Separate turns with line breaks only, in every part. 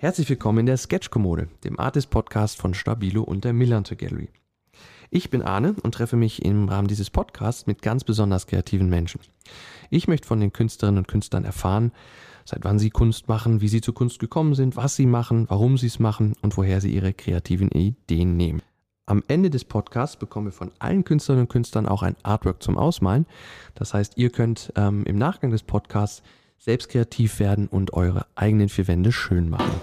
Herzlich willkommen in der Sketchkommode, dem Artist-Podcast von Stabilo und der Millantor Gallery. Ich bin Arne und treffe mich im Rahmen dieses Podcasts mit ganz besonders kreativen Menschen. Ich möchte von den Künstlerinnen und Künstlern erfahren, seit wann sie Kunst machen, wie sie zur Kunst gekommen sind, was sie machen, warum sie es machen und woher sie ihre kreativen Ideen nehmen. Am Ende des Podcasts bekommen wir von allen Künstlerinnen und Künstlern auch ein Artwork zum Ausmalen. Das heißt, ihr könnt ähm, im Nachgang des Podcasts selbst kreativ werden und eure eigenen vier Wände schön machen.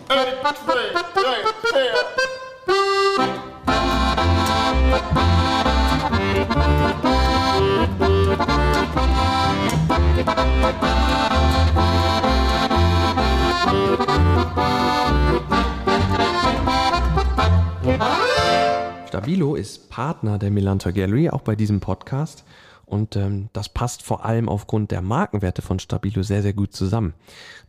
Stabilo ist Partner der Milanta Gallery, auch bei diesem Podcast. Und ähm, das passt vor allem aufgrund der Markenwerte von Stabilo sehr, sehr gut zusammen.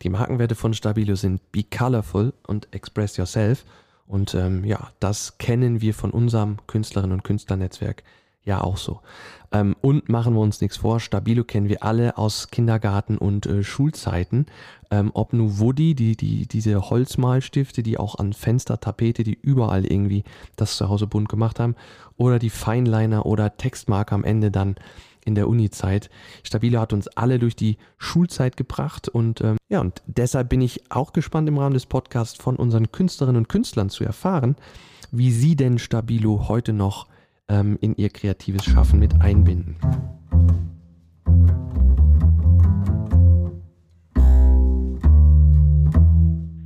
Die Markenwerte von Stabilo sind Be Colorful und Express Yourself. Und ähm, ja, das kennen wir von unserem Künstlerinnen und Künstlernetzwerk ja auch so. Ähm, und machen wir uns nichts vor, Stabilo kennen wir alle aus Kindergarten und äh, Schulzeiten. Ähm, ob nur Woody, die, die, diese Holzmalstifte, die auch an Fenster, Tapete, die überall irgendwie das zu Hause bunt gemacht haben, oder die Feinliner oder Textmarker am Ende dann in der Uni-Zeit. Stabilo hat uns alle durch die Schulzeit gebracht und ähm, ja, und deshalb bin ich auch gespannt im Rahmen des Podcasts von unseren Künstlerinnen und Künstlern zu erfahren, wie sie denn Stabilo heute noch ähm, in ihr kreatives Schaffen mit einbinden.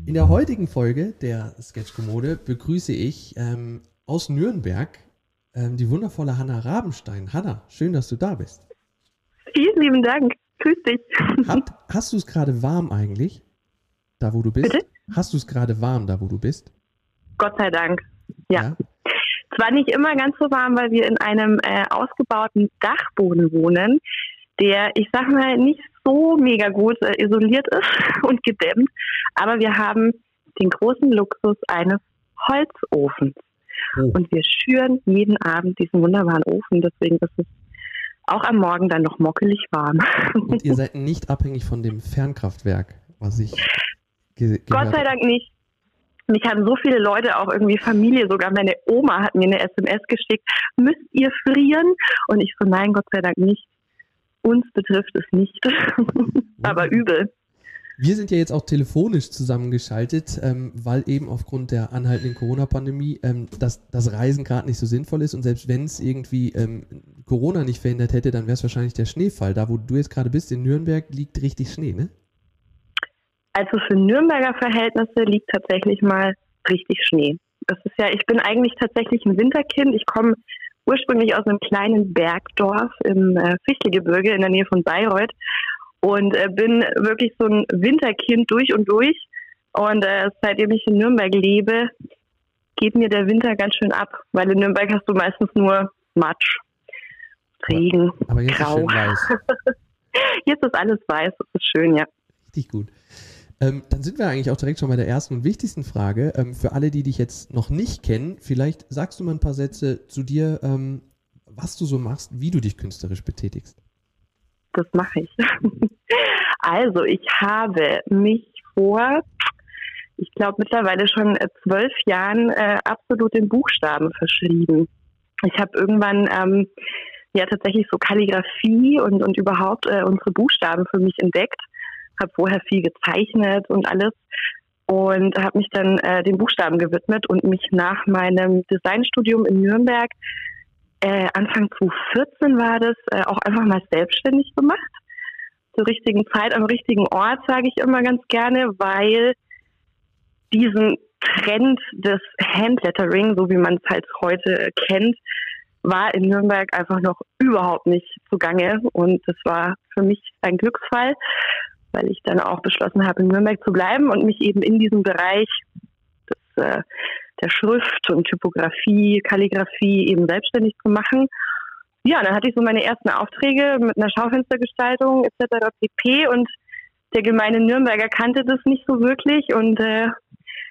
In der heutigen Folge der Sketchkommode begrüße ich ähm, aus Nürnberg ähm, die wundervolle Hanna Rabenstein. Hanna, schön, dass du da bist.
Vielen lieben Dank. Grüß dich.
Hat, hast du es gerade warm eigentlich? Da, wo du bist?
Bitte?
Hast du es gerade warm, da, wo du bist?
Gott sei Dank. Ja. ja. Zwar nicht immer ganz so warm, weil wir in einem äh, ausgebauten Dachboden wohnen, der, ich sag mal, nicht so mega gut äh, isoliert ist und gedämmt, aber wir haben den großen Luxus eines Holzofens. Oh. Und wir schüren jeden Abend diesen wunderbaren Ofen, deswegen ist es auch am Morgen dann noch mockelig warm.
Und ihr seid nicht abhängig von dem Fernkraftwerk, was ich
Gott sei Dank nicht. Mich haben so viele Leute, auch irgendwie Familie, sogar meine Oma hat mir eine SMS geschickt, müsst ihr frieren? Und ich so, nein, Gott sei Dank nicht. Uns betrifft es nicht. Aber übel.
Wir sind ja jetzt auch telefonisch zusammengeschaltet, ähm, weil eben aufgrund der anhaltenden Corona-Pandemie ähm, das, das Reisen gerade nicht so sinnvoll ist. Und selbst wenn es irgendwie ähm, Corona nicht verhindert hätte, dann wäre es wahrscheinlich der Schneefall. Da, wo du jetzt gerade bist, in Nürnberg, liegt richtig Schnee, ne?
Also für Nürnberger Verhältnisse liegt tatsächlich mal richtig Schnee. Das ist ja, ich bin eigentlich tatsächlich ein Winterkind. Ich komme ursprünglich aus einem kleinen Bergdorf im äh, Fichtelgebirge in der Nähe von Bayreuth und äh, bin wirklich so ein Winterkind durch und durch. Und äh, seitdem ich in Nürnberg lebe, geht mir der Winter ganz schön ab, weil in Nürnberg hast du meistens nur Matsch, Regen,
aber, aber jetzt
Grau.
Ist schön weiß.
jetzt ist alles weiß, das ist schön, ja.
Richtig gut. Ähm, dann sind wir eigentlich auch direkt schon bei der ersten und wichtigsten Frage. Ähm, für alle, die dich jetzt noch nicht kennen, vielleicht sagst du mal ein paar Sätze zu dir, ähm, was du so machst, wie du dich künstlerisch betätigst.
Das mache ich. also, ich habe mich vor, ich glaube mittlerweile schon äh, zwölf Jahren äh, absolut den Buchstaben verschrieben. Ich habe irgendwann ähm, ja tatsächlich so Kalligrafie und, und überhaupt äh, unsere Buchstaben für mich entdeckt habe vorher viel gezeichnet und alles und habe mich dann äh, den Buchstaben gewidmet und mich nach meinem Designstudium in Nürnberg äh, Anfang 2014 war das äh, auch einfach mal selbstständig gemacht. Zur richtigen Zeit am richtigen Ort, sage ich immer ganz gerne, weil diesen Trend des Handlettering, so wie man es halt heute kennt, war in Nürnberg einfach noch überhaupt nicht zugange und das war für mich ein Glücksfall weil ich dann auch beschlossen habe, in Nürnberg zu bleiben und mich eben in diesem Bereich des, äh, der Schrift und Typografie, Kalligrafie eben selbstständig zu machen. Ja, dann hatte ich so meine ersten Aufträge mit einer Schaufenstergestaltung etc. pp. Und der gemeine Nürnberger kannte das nicht so wirklich und äh,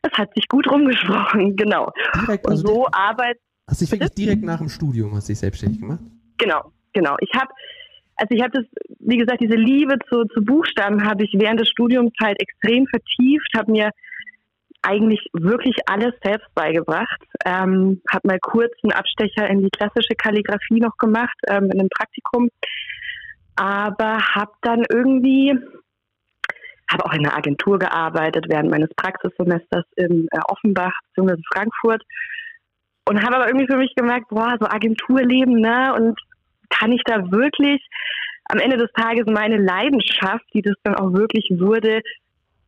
es hat sich gut rumgesprochen, genau.
Direkt,
also und so arbeitet.
Hast du dich wirklich direkt nach dem Studium hast dich selbstständig gemacht?
Genau, genau. Ich habe also ich habe das, wie gesagt, diese Liebe zu, zu Buchstaben habe ich während des Studiums halt extrem vertieft, habe mir eigentlich wirklich alles selbst beigebracht. Ähm, habe mal kurz einen Abstecher in die klassische Kalligrafie noch gemacht ähm, in einem Praktikum, aber habe dann irgendwie habe auch in einer Agentur gearbeitet während meines Praxissemesters in äh, Offenbach bzw. Frankfurt und habe aber irgendwie für mich gemerkt, boah, so Agenturleben, ne? Und kann ich da wirklich am Ende des Tages meine Leidenschaft, die das dann auch wirklich wurde,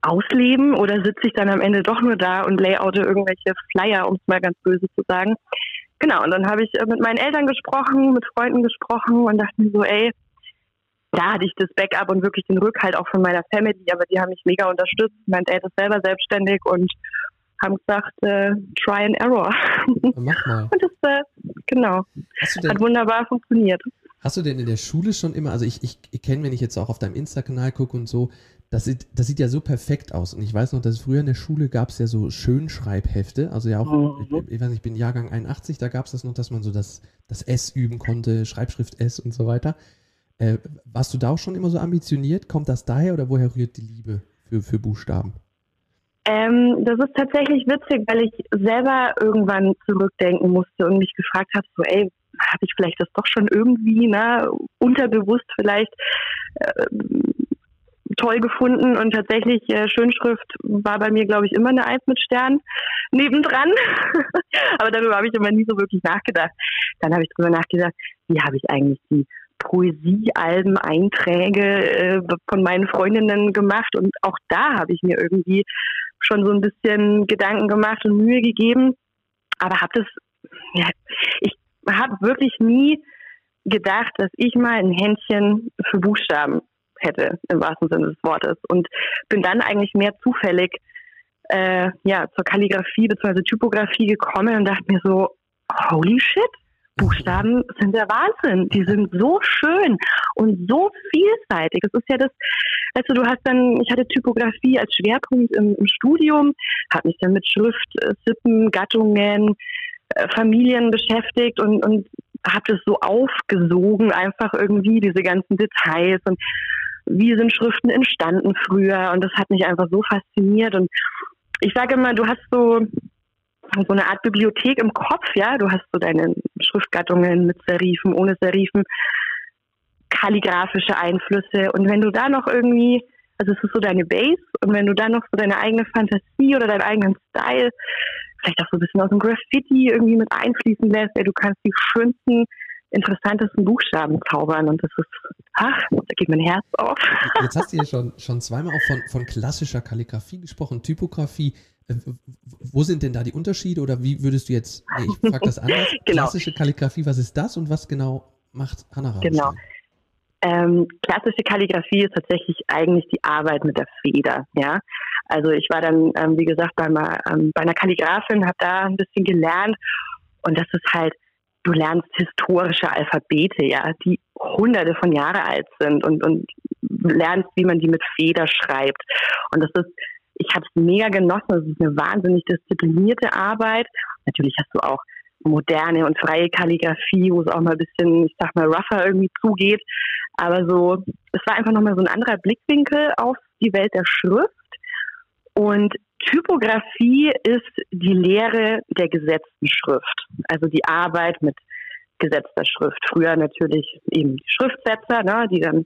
ausleben oder sitze ich dann am Ende doch nur da und layoute irgendwelche Flyer, um es mal ganz böse zu sagen. Genau, und dann habe ich äh, mit meinen Eltern gesprochen, mit Freunden gesprochen und dachte mir so, ey, da hatte ich das Backup und wirklich den Rückhalt auch von meiner Family, aber die haben mich mega unterstützt. Mein Dad ist selber selbstständig und haben gesagt, äh, try and error.
Mach mal.
Und das, äh, genau, hat wunderbar funktioniert.
Hast du denn in der Schule schon immer, also ich, ich, ich kenne, wenn ich jetzt auch auf deinem Insta-Kanal gucke und so, das sieht, das sieht ja so perfekt aus. Und ich weiß noch, dass früher in der Schule gab es ja so Schönschreibhefte. Also ja auch, mhm. ich, ich, weiß nicht, ich bin Jahrgang 81, da gab es das noch, dass man so das, das S üben konnte, Schreibschrift S und so weiter. Äh, warst du da auch schon immer so ambitioniert? Kommt das daher oder woher rührt die Liebe für, für Buchstaben?
Ähm, das ist tatsächlich witzig, weil ich selber irgendwann zurückdenken musste und mich gefragt habe, so, ey, habe ich vielleicht das doch schon irgendwie, ne, unterbewusst vielleicht äh, toll gefunden und tatsächlich äh, Schönschrift war bei mir, glaube ich, immer eine Eins mit Stern nebendran. Aber darüber habe ich immer nie so wirklich nachgedacht. Dann habe ich darüber nachgedacht, wie habe ich eigentlich die Poesiealben, Einträge äh, von meinen Freundinnen gemacht und auch da habe ich mir irgendwie schon so ein bisschen Gedanken gemacht und Mühe gegeben, aber habe das, ja, ich habe wirklich nie gedacht, dass ich mal ein Händchen für Buchstaben hätte, im wahrsten Sinne des Wortes. Und bin dann eigentlich mehr zufällig äh, ja, zur Kalligrafie bzw. Typografie gekommen und dachte mir so, holy shit, Buchstaben sind der Wahnsinn. Die sind so schön und so vielseitig. Das ist ja das, weißt du, hast dann, ich hatte Typografie als Schwerpunkt im, im Studium, habe mich dann mit Schrift, Sippen, Gattungen, äh, Familien beschäftigt und, und habe das so aufgesogen, einfach irgendwie diese ganzen Details und wie sind Schriften entstanden früher? Und das hat mich einfach so fasziniert. Und ich sage immer, du hast so so eine Art Bibliothek im Kopf, ja, du hast so deine Schriftgattungen mit Serifen, ohne Serifen, kalligraphische Einflüsse. Und wenn du da noch irgendwie, also es ist so deine Base und wenn du da noch so deine eigene Fantasie oder deinen eigenen Style, vielleicht auch so ein bisschen aus dem Graffiti irgendwie mit einfließen lässt, ey, du kannst die schönsten interessantesten Buchstaben zaubern und das ist, ach, da geht mein Herz auf.
Jetzt hast du ja schon, schon zweimal auch von, von klassischer Kalligrafie gesprochen, Typografie. Äh, wo sind denn da die Unterschiede oder wie würdest du jetzt, nee, ich frage das anders, genau. klassische Kalligrafie, was ist das und was genau macht Hannah
Genau. Ähm, klassische Kalligrafie ist tatsächlich eigentlich die Arbeit mit der Feder, ja. Also ich war dann, ähm, wie gesagt, bei, ähm, bei einer Kalligrafin, habe da ein bisschen gelernt und das ist halt du lernst historische Alphabete, ja, die hunderte von Jahre alt sind und, und lernst, wie man die mit Feder schreibt. Und das ist, ich habe es mega genossen, das ist eine wahnsinnig disziplinierte Arbeit. Natürlich hast du auch moderne und freie Kalligrafie, wo es auch mal ein bisschen, ich sag mal, rougher irgendwie zugeht. Aber so, es war einfach nochmal so ein anderer Blickwinkel auf die Welt der Schrift. Und Typografie ist die Lehre der gesetzten Schrift, also die Arbeit mit gesetzter Schrift. Früher natürlich eben die Schriftsetzer, ne, die dann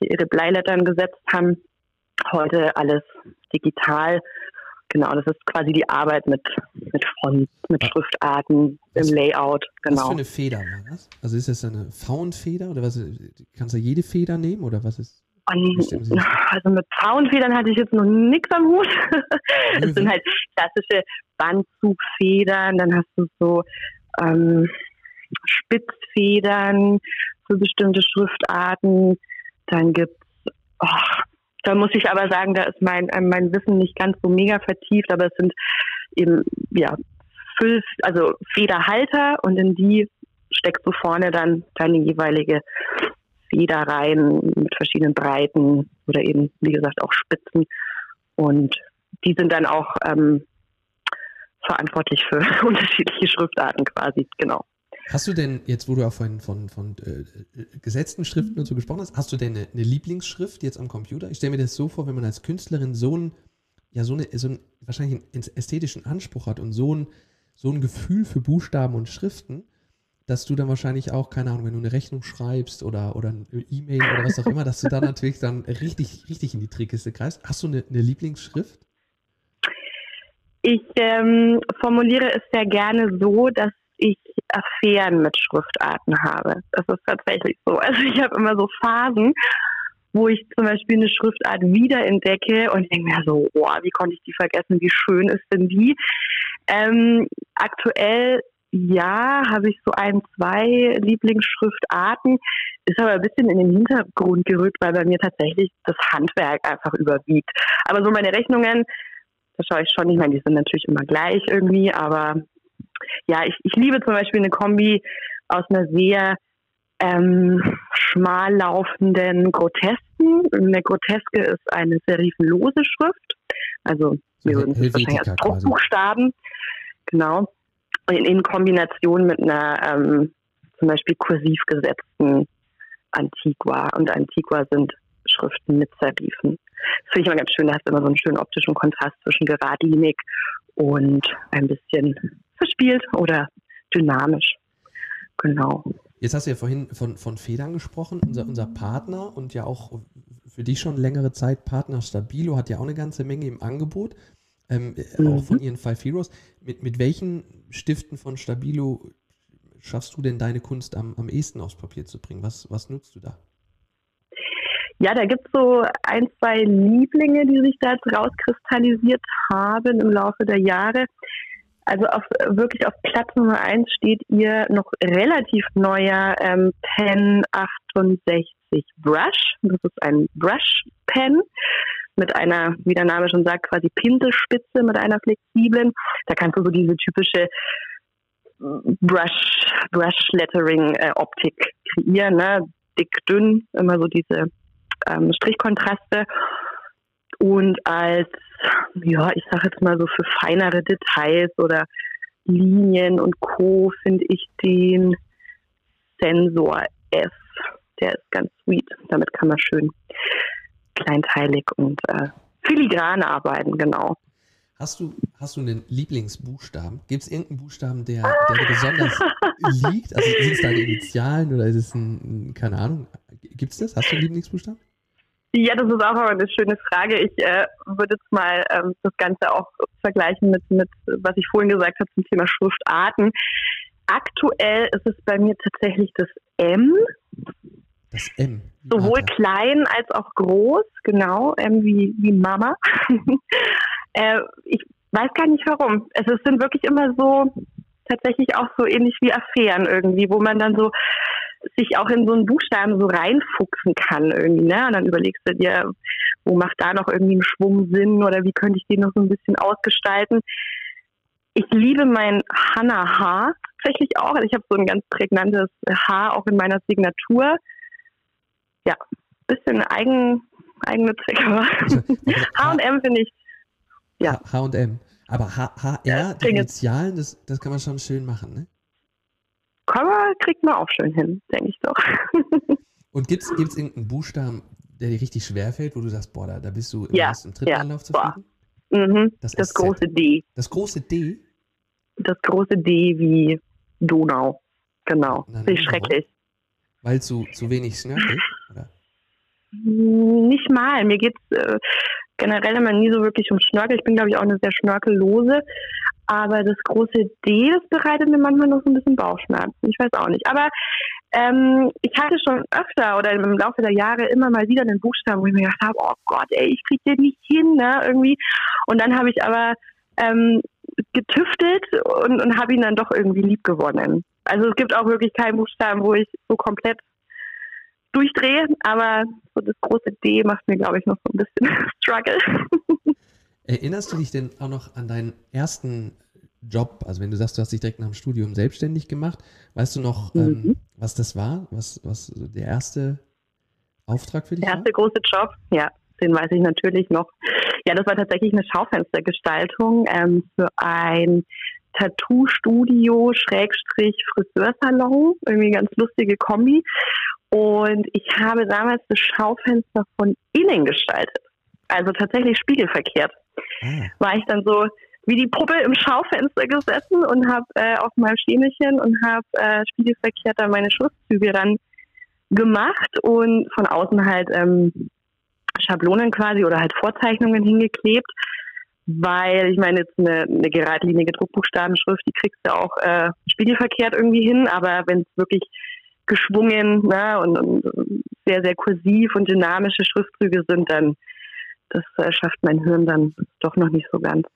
ihre Bleilettern gesetzt haben. Heute alles digital. Genau, das ist quasi die Arbeit mit, mit Fonts, mit Schriftarten, was, im Layout. Genau. Was
für eine Feder war das? Also ist das eine Faunfeder oder was? Kannst du jede Feder nehmen oder was ist?
Und, also mit Frauenfedern hatte ich jetzt noch nichts am Hut. Es sind halt klassische Bandzugfedern, dann hast du so ähm, Spitzfedern für bestimmte Schriftarten. Dann gibt's, oh, da muss ich aber sagen, da ist mein, äh, mein Wissen nicht ganz so mega vertieft, aber es sind eben, ja, Füll, also Federhalter und in die steckst du vorne dann deine jeweilige Federreihen mit verschiedenen Breiten oder eben, wie gesagt, auch Spitzen. Und die sind dann auch ähm, verantwortlich für unterschiedliche Schriftarten quasi, genau.
Hast du denn, jetzt wo du auch von, von, von äh, gesetzten Schriften und so gesprochen hast, hast du denn eine, eine Lieblingsschrift jetzt am Computer? Ich stelle mir das so vor, wenn man als Künstlerin so ein, ja so, eine, so ein, wahrscheinlich einen ästhetischen Anspruch hat und so ein, so ein Gefühl für Buchstaben und Schriften, dass du dann wahrscheinlich auch, keine Ahnung, wenn du eine Rechnung schreibst oder, oder eine E-Mail oder was auch immer, dass du dann natürlich dann richtig, richtig in die Trickkiste greifst. Hast du eine, eine Lieblingsschrift?
Ich ähm, formuliere es sehr gerne so, dass ich Affären mit Schriftarten habe. Das ist tatsächlich so. Also ich habe immer so Phasen, wo ich zum Beispiel eine Schriftart wiederentdecke und denke mir so, boah, wie konnte ich die vergessen? Wie schön ist denn die? Ähm, aktuell ja, habe ich so ein, zwei Lieblingsschriftarten, ist aber ein bisschen in den Hintergrund gerückt, weil bei mir tatsächlich das Handwerk einfach überwiegt. Aber so meine Rechnungen, da schaue ich schon, ich meine, die sind natürlich immer gleich irgendwie, aber ja, ich, ich liebe zum Beispiel eine Kombi aus einer sehr ähm, schmal laufenden Grotesken. Eine Groteske ist eine serifenlose Schrift, also wir würden es wahrscheinlich als Druckbuchstaben, genau, in, in, Kombination mit einer ähm, zum Beispiel kursiv gesetzten Antiqua. Und Antiqua sind Schriften mit Serifen. Das finde ich immer ganz schön, da hast du immer so einen schönen optischen Kontrast zwischen geradlinig und ein bisschen verspielt oder dynamisch. Genau.
Jetzt hast du ja vorhin von, von Federn gesprochen, unser, unser Partner und ja auch für dich schon längere Zeit Partner Stabilo hat ja auch eine ganze Menge im Angebot, ähm, mhm. auch von ihren Five Heroes. Mit, mit welchen Stiften von Stabilo schaffst du denn deine Kunst am, am ehesten aufs Papier zu bringen? Was, was nutzt du da?
Ja, da gibt es so ein, zwei Lieblinge, die sich da rauskristallisiert haben im Laufe der Jahre. Also auf, wirklich auf Platz Nummer eins steht ihr noch relativ neuer ähm, Pen 68 Brush. Das ist ein Brush Pen mit einer, wie der Name schon sagt, quasi Pinselspitze mit einer flexiblen. Da kannst du so diese typische Brush, Brush Lettering äh, Optik kreieren, ne? dick, dünn, immer so diese ähm, Strichkontraste. Und als, ja, ich sage jetzt mal so für feinere Details oder Linien und Co. finde ich den Sensor F. Der ist ganz sweet. Damit kann man schön kleinteilig und äh, filigran arbeiten, genau.
Hast du, hast du einen Lieblingsbuchstaben? Gibt es irgendeinen Buchstaben, der, der dir besonders liegt? Also sind es deine Initialen oder ist es ein, keine Ahnung, gibt es das? Hast du einen Lieblingsbuchstaben?
Ja, das ist auch eine schöne Frage. Ich äh, würde jetzt mal ähm, das Ganze auch vergleichen mit, mit, was ich vorhin gesagt habe zum Thema Schriftarten. Aktuell ist es bei mir tatsächlich das M.
Das M.
Sowohl Alter. klein als auch groß, genau, M wie, wie Mama. äh, ich weiß gar nicht warum. Also es sind wirklich immer so, tatsächlich auch so ähnlich wie Affären irgendwie, wo man dann so sich auch in so einen Buchstaben so reinfuchsen kann irgendwie, ne? Und dann überlegst du dir, wo macht da noch irgendwie ein Schwung Sinn oder wie könnte ich den noch so ein bisschen ausgestalten. Ich liebe mein Hannah Haar tatsächlich auch. Also ich habe so ein ganz prägnantes Haar auch in meiner Signatur. Ja, bisschen eigen, eigennützig, aber H&M finde ich,
ja. H&M. Aber HR, die Initialen, das, das kann man schon schön machen, ne?
Komma kriegt man auch schön hin, denke ich doch.
Und gibt es irgendeinen Buchstaben, der dir richtig schwer fällt, wo du sagst, boah, da, da bist du im ja, ersten dritten ja, Anlauf zufrieden?
Mhm, das, das große D.
Das große D?
Das große D wie Donau. Genau. Finde ich schrecklich.
Weil zu, zu wenig Snörkel?
Nicht mal. Mir geht es äh, generell immer nie so wirklich um Schnörkel. Ich bin, glaube ich, auch eine sehr schnörkellose. Aber das große D, das bereitet mir manchmal noch so ein bisschen Bauchschmerzen. Ich weiß auch nicht. Aber ähm, ich hatte schon öfter oder im Laufe der Jahre immer mal wieder einen Buchstaben, wo ich mir gedacht habe, oh Gott, ey, ich krieg den nicht hin, ne, irgendwie. Und dann habe ich aber ähm, getüftelt und, und habe ihn dann doch irgendwie lieb gewonnen. Also es gibt auch wirklich keinen Buchstaben, wo ich so komplett durchdrehe, aber so das große D macht mir, glaube ich, noch so ein bisschen Struggle.
Erinnerst du dich denn auch noch an deinen ersten Job? Also wenn du sagst, du hast dich direkt nach dem Studium selbstständig gemacht, weißt du noch, ähm, mhm. ähm, was das war? Was, was der erste Auftrag für dich
der war? Erste große Job, ja, den weiß ich natürlich noch. Ja, das war tatsächlich eine Schaufenstergestaltung ähm, für ein Tattoo-Studio, Schrägstrich, Friseursalon. Irgendwie ganz lustige Kombi. Und ich habe damals das Schaufenster von innen gestaltet. Also tatsächlich spiegelverkehrt. ah. war ich dann so wie die Puppe im Schaufenster gesessen und habe äh, auf meinem Schemelchen und habe äh, spiegelverkehrt da meine Schriftzüge dann gemacht und von außen halt ähm, Schablonen quasi oder halt Vorzeichnungen hingeklebt, weil ich meine, jetzt eine, eine geradlinige Druckbuchstabenschrift, die kriegst du auch äh, spiegelverkehrt irgendwie hin, aber wenn es wirklich geschwungen ne, und, und, sehr, sehr kursiv und dynamische Schriftzüge sind, dann das äh, schafft mein Hirn dann doch noch nicht so ganz.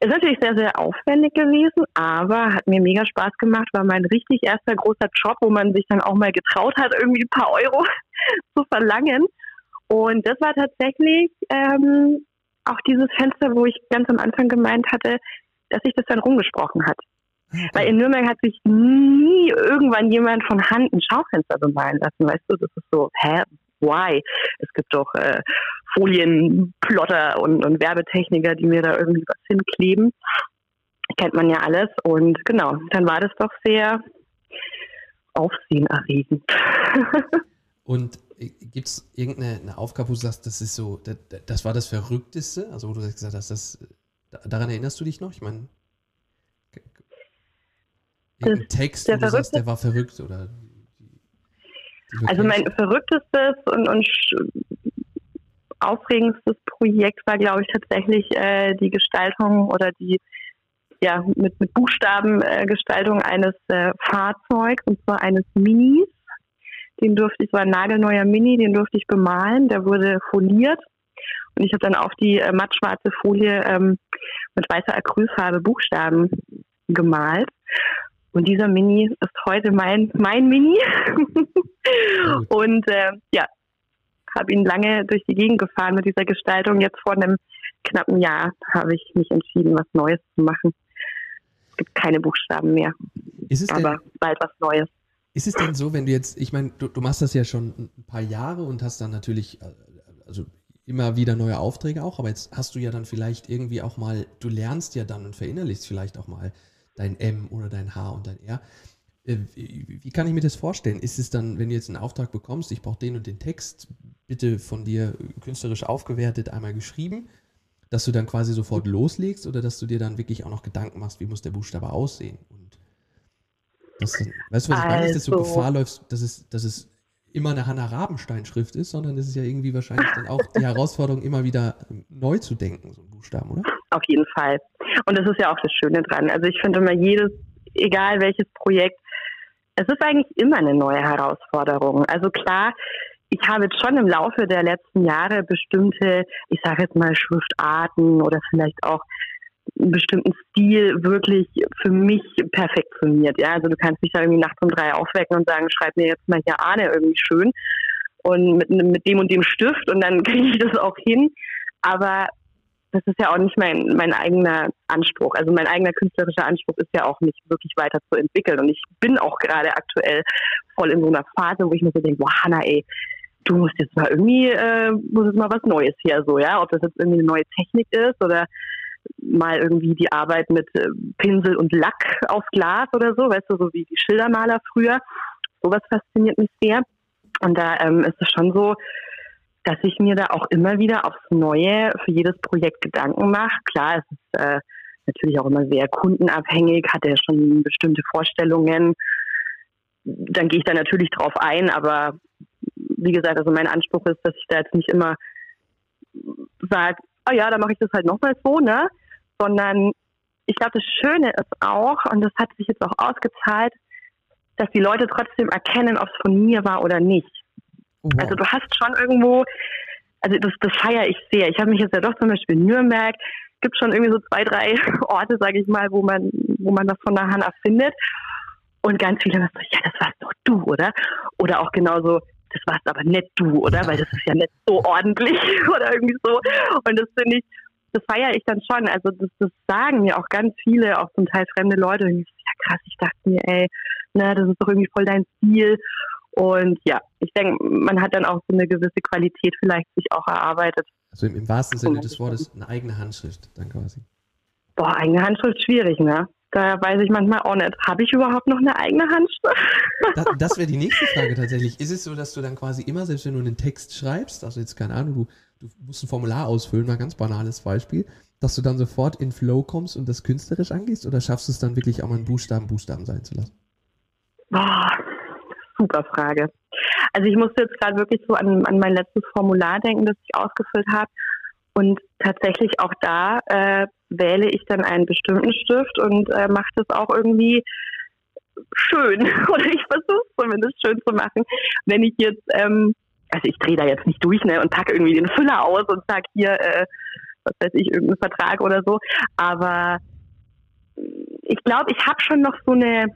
Ist natürlich sehr, sehr aufwendig gewesen, aber hat mir mega Spaß gemacht, war mein richtig erster großer Job, wo man sich dann auch mal getraut hat, irgendwie ein paar Euro zu verlangen. Und das war tatsächlich ähm, auch dieses Fenster, wo ich ganz am Anfang gemeint hatte, dass sich das dann rumgesprochen hat. Weil in Nürnberg hat sich nie irgendwann jemand von Hand ein Schaufenster bemalen lassen, weißt du? Das ist so, hä, why? Es gibt doch äh, Folienplotter und, und Werbetechniker, die mir da irgendwie was hinkleben. Kennt man ja alles. Und genau, dann war das doch sehr aufsehenerregend.
und äh, gibt es irgendeine Aufgabe, wo du sagst, das ist so, das, das, war das Verrückteste? Also wo du gesagt hast, das, daran erinnerst du dich noch? Ich meine, irgendein Text, du sagst, der war verrückt oder
also mein verrücktestes und, und aufregendstes Projekt war, glaube ich, tatsächlich äh, die Gestaltung oder die ja mit, mit Buchstabengestaltung äh, eines äh, Fahrzeugs und zwar eines Minis. Den durfte ich, war ein nagelneuer Mini, den durfte ich bemalen. Der wurde foliert und ich habe dann auf die äh, mattschwarze Folie ähm, mit weißer Acrylfarbe Buchstaben gemalt. Und dieser Mini ist heute mein, mein Mini. und äh, ja, habe ihn lange durch die Gegend gefahren mit dieser Gestaltung. Jetzt vor einem knappen Jahr habe ich mich entschieden, was Neues zu machen. Es gibt keine Buchstaben mehr. aber denn, bald was Neues.
Ist es denn so, wenn du jetzt, ich meine, du, du machst das ja schon ein paar Jahre und hast dann natürlich, äh, also immer wieder neue Aufträge auch, aber jetzt hast du ja dann vielleicht irgendwie auch mal, du lernst ja dann und verinnerlichst vielleicht auch mal dein M oder dein H und dein R. Äh, wie kann ich mir das vorstellen? Ist es dann, wenn du jetzt einen Auftrag bekommst, ich brauche den und den Text, bitte von dir künstlerisch aufgewertet, einmal geschrieben, dass du dann quasi sofort loslegst oder dass du dir dann wirklich auch noch Gedanken machst, wie muss der Buchstabe aussehen? Und das dann, weißt du, was ich meine? Ist, dass du also Gefahr läufst, dass es, dass es immer eine Hannah Rabenstein-Schrift ist, sondern es ist ja irgendwie wahrscheinlich dann auch die Herausforderung, immer wieder neu zu denken, so ein Buchstaben, oder?
Auf jeden Fall. Und das ist ja auch das Schöne dran. Also ich finde immer jedes, egal welches Projekt, es ist eigentlich immer eine neue Herausforderung. Also klar, ich habe jetzt schon im Laufe der letzten Jahre bestimmte, ich sage jetzt mal Schriftarten oder vielleicht auch einen bestimmten Stil wirklich für mich perfektioniert. Ja, also du kannst dich da irgendwie nachts um drei aufwecken und sagen, schreib mir jetzt mal hier Ahne irgendwie schön und mit, mit dem und dem Stift und dann kriege ich das auch hin. Aber das ist ja auch nicht mein, mein eigener Anspruch. Also mein eigener künstlerischer Anspruch ist ja auch nicht wirklich weiter zu entwickeln. Und ich bin auch gerade aktuell voll in so einer Phase, wo ich mir so denke, wow, Hanna, ey, du musst jetzt mal irgendwie, äh, muss jetzt mal was Neues hier so, ja. Ob das jetzt irgendwie eine neue Technik ist oder mal irgendwie die Arbeit mit äh, Pinsel und Lack auf Glas oder so, weißt du, so wie die Schildermaler früher. Sowas fasziniert mich sehr. Und da ähm, ist es schon so, dass ich mir da auch immer wieder aufs Neue für jedes Projekt Gedanken mache. Klar, es ist äh, natürlich auch immer sehr kundenabhängig, hat er schon bestimmte Vorstellungen. Dann gehe ich da natürlich drauf ein, aber wie gesagt, also mein Anspruch ist, dass ich da jetzt nicht immer sage, oh ja, dann mache ich das halt nochmal so, ne? Sondern ich glaube, das Schöne ist auch, und das hat sich jetzt auch ausgezahlt, dass die Leute trotzdem erkennen, ob es von mir war oder nicht. Wow. Also du hast schon irgendwo, also das, das feiere ich sehr. Ich habe mich jetzt ja doch zum Beispiel in Nürnberg, gibt schon irgendwie so zwei, drei Orte, sage ich mal, wo man, wo man das von der Hanna findet. Und ganz viele sagen so, ja, das warst doch du, oder? Oder auch genauso, das warst aber nicht du, oder? Weil das ist ja nicht so ordentlich oder irgendwie so. Und das finde ich, das feiere ich dann schon. Also das, das sagen mir auch ganz viele, auch zum Teil fremde Leute. Und ich ja krass, ich dachte mir, ey, ne, das ist doch irgendwie voll dein Stil. Und ja, ich denke, man hat dann auch so eine gewisse Qualität vielleicht sich auch erarbeitet.
Also im, im wahrsten Sinne des Wortes eine eigene Handschrift dann quasi.
Boah, eigene Handschrift schwierig, ne? Da weiß ich manchmal auch nicht, habe ich überhaupt noch eine eigene Handschrift?
das, das wäre die nächste Frage tatsächlich. Ist es so, dass du dann quasi immer, selbst wenn du einen Text schreibst, also jetzt keine Ahnung, du, du musst ein Formular ausfüllen, mal ganz banales Beispiel, dass du dann sofort in Flow kommst und das künstlerisch angehst? Oder schaffst du es dann wirklich auch mal einen Buchstaben Buchstaben sein zu lassen?
Boah, super Frage. Also ich musste jetzt gerade wirklich so an, an mein letztes Formular denken, das ich ausgefüllt habe. Und tatsächlich auch da äh, wähle ich dann einen bestimmten Stift und äh, mache das auch irgendwie schön. Oder ich versuche es zumindest schön zu machen. Wenn ich jetzt, ähm, also ich drehe da jetzt nicht durch ne, und packe irgendwie den Füller aus und sage hier, äh, was weiß ich, irgendeinen Vertrag oder so. Aber ich glaube, ich habe schon noch so eine,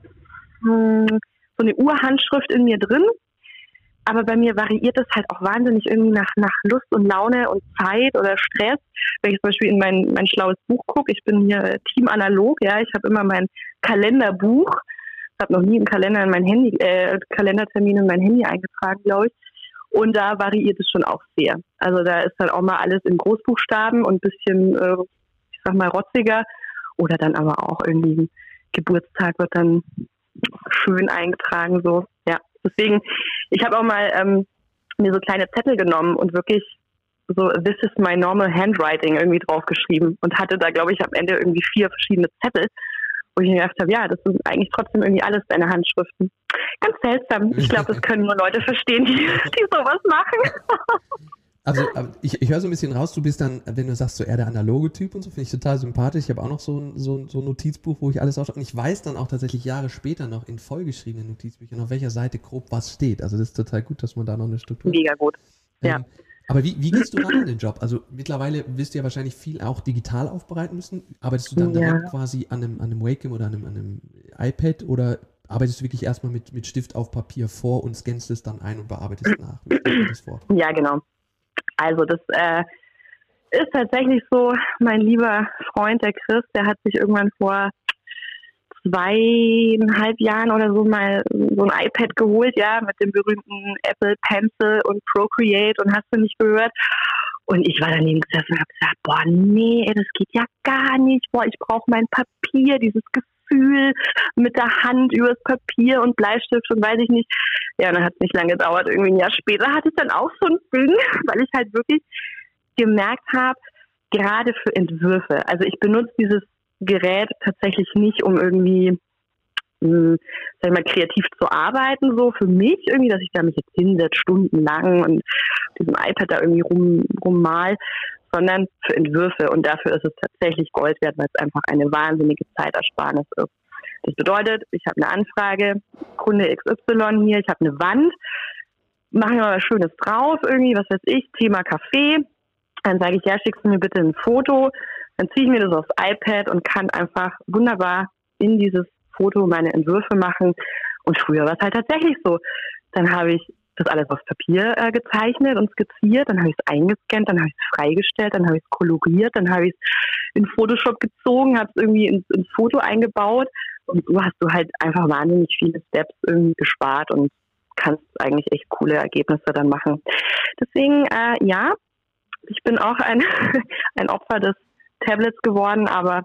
hm, so eine Urhandschrift in mir drin aber bei mir variiert es halt auch wahnsinnig irgendwie nach, nach Lust und Laune und Zeit oder Stress. Wenn ich zum Beispiel in mein, mein schlaues Buch gucke, ich bin hier Team analog, ja, ich habe immer mein Kalenderbuch. Ich habe noch nie einen Kalender in mein Handy, äh, Kalendertermin in mein Handy eingetragen, glaube ich. Und da variiert es schon auch sehr. Also da ist dann auch mal alles in Großbuchstaben und ein bisschen, äh, ich sag mal, rotziger. Oder dann aber auch irgendwie ein Geburtstag wird dann schön eingetragen, so. Ja, deswegen, ich habe auch mal ähm, mir so kleine Zettel genommen und wirklich so This is my normal handwriting irgendwie draufgeschrieben und hatte da, glaube ich, am Ende irgendwie vier verschiedene Zettel, wo ich mir gedacht habe, ja, das sind eigentlich trotzdem irgendwie alles deine Handschriften. Ganz seltsam. Ich glaube, das können nur Leute verstehen, die, die sowas machen.
Also ich, ich höre so ein bisschen raus, du bist dann, wenn du sagst, so eher der analoge Typ und so, finde ich total sympathisch. Ich habe auch noch so ein, so, so ein Notizbuch, wo ich alles aufschreibe. Und ich weiß dann auch tatsächlich Jahre später noch in vollgeschriebenen Notizbüchern, auf welcher Seite grob was steht. Also das ist total gut, dass man da noch eine Struktur
hat. Mega gut, ja. Ähm,
aber wie, wie gehst du ran an den Job? Also mittlerweile wirst du ja wahrscheinlich viel auch digital aufbereiten müssen. Arbeitest du dann ja. direkt quasi an einem, an einem Wacom oder an einem, an einem iPad oder arbeitest du wirklich erstmal mit, mit Stift auf Papier vor und scannst es dann ein und bearbeitest nach?
Ja, genau. Also das äh, ist tatsächlich so, mein lieber Freund, der Chris, der hat sich irgendwann vor zweieinhalb Jahren oder so mal so ein iPad geholt, ja, mit dem berühmten Apple Pencil und Procreate und hast du nicht gehört. Und ich war daneben gesessen und habe gesagt, boah, nee, das geht ja gar nicht. Boah, ich brauche mein Papier, dieses Gefühl mit der Hand übers Papier und Bleistift und weiß ich nicht. Ja, dann hat es nicht lange gedauert. Irgendwie ein Jahr später hatte ich dann auch so ein Ding, weil ich halt wirklich gemerkt habe, gerade für Entwürfe. Also ich benutze dieses Gerät tatsächlich nicht, um irgendwie mh, hm, sag ich mal, kreativ zu arbeiten, so für mich irgendwie, dass ich da mich jetzt hinsetze, stundenlang und diesem iPad da irgendwie rum, rummal, sondern für Entwürfe. Und dafür ist es tatsächlich Gold wert, weil es einfach eine wahnsinnige Zeitersparnis ist. Das bedeutet, ich habe eine Anfrage, Kunde XY hier, ich habe eine Wand, mache mir mal was Schönes drauf, irgendwie, was weiß ich, Thema Kaffee. Dann sage ich, ja, schickst du mir bitte ein Foto. Dann ziehe ich mir das aufs iPad und kann einfach wunderbar in dieses Foto meine Entwürfe machen. Und früher war es halt tatsächlich so. Dann habe ich das alles auf Papier äh, gezeichnet und skizziert, dann habe ich es eingescannt, dann habe ich es freigestellt, dann habe ich es koloriert, dann habe ich es in Photoshop gezogen, habe es irgendwie ins, ins Foto eingebaut und so hast du halt einfach wahnsinnig viele Steps irgendwie gespart und kannst eigentlich echt coole Ergebnisse dann machen. Deswegen, äh, ja, ich bin auch ein, ein Opfer des Tablets geworden, aber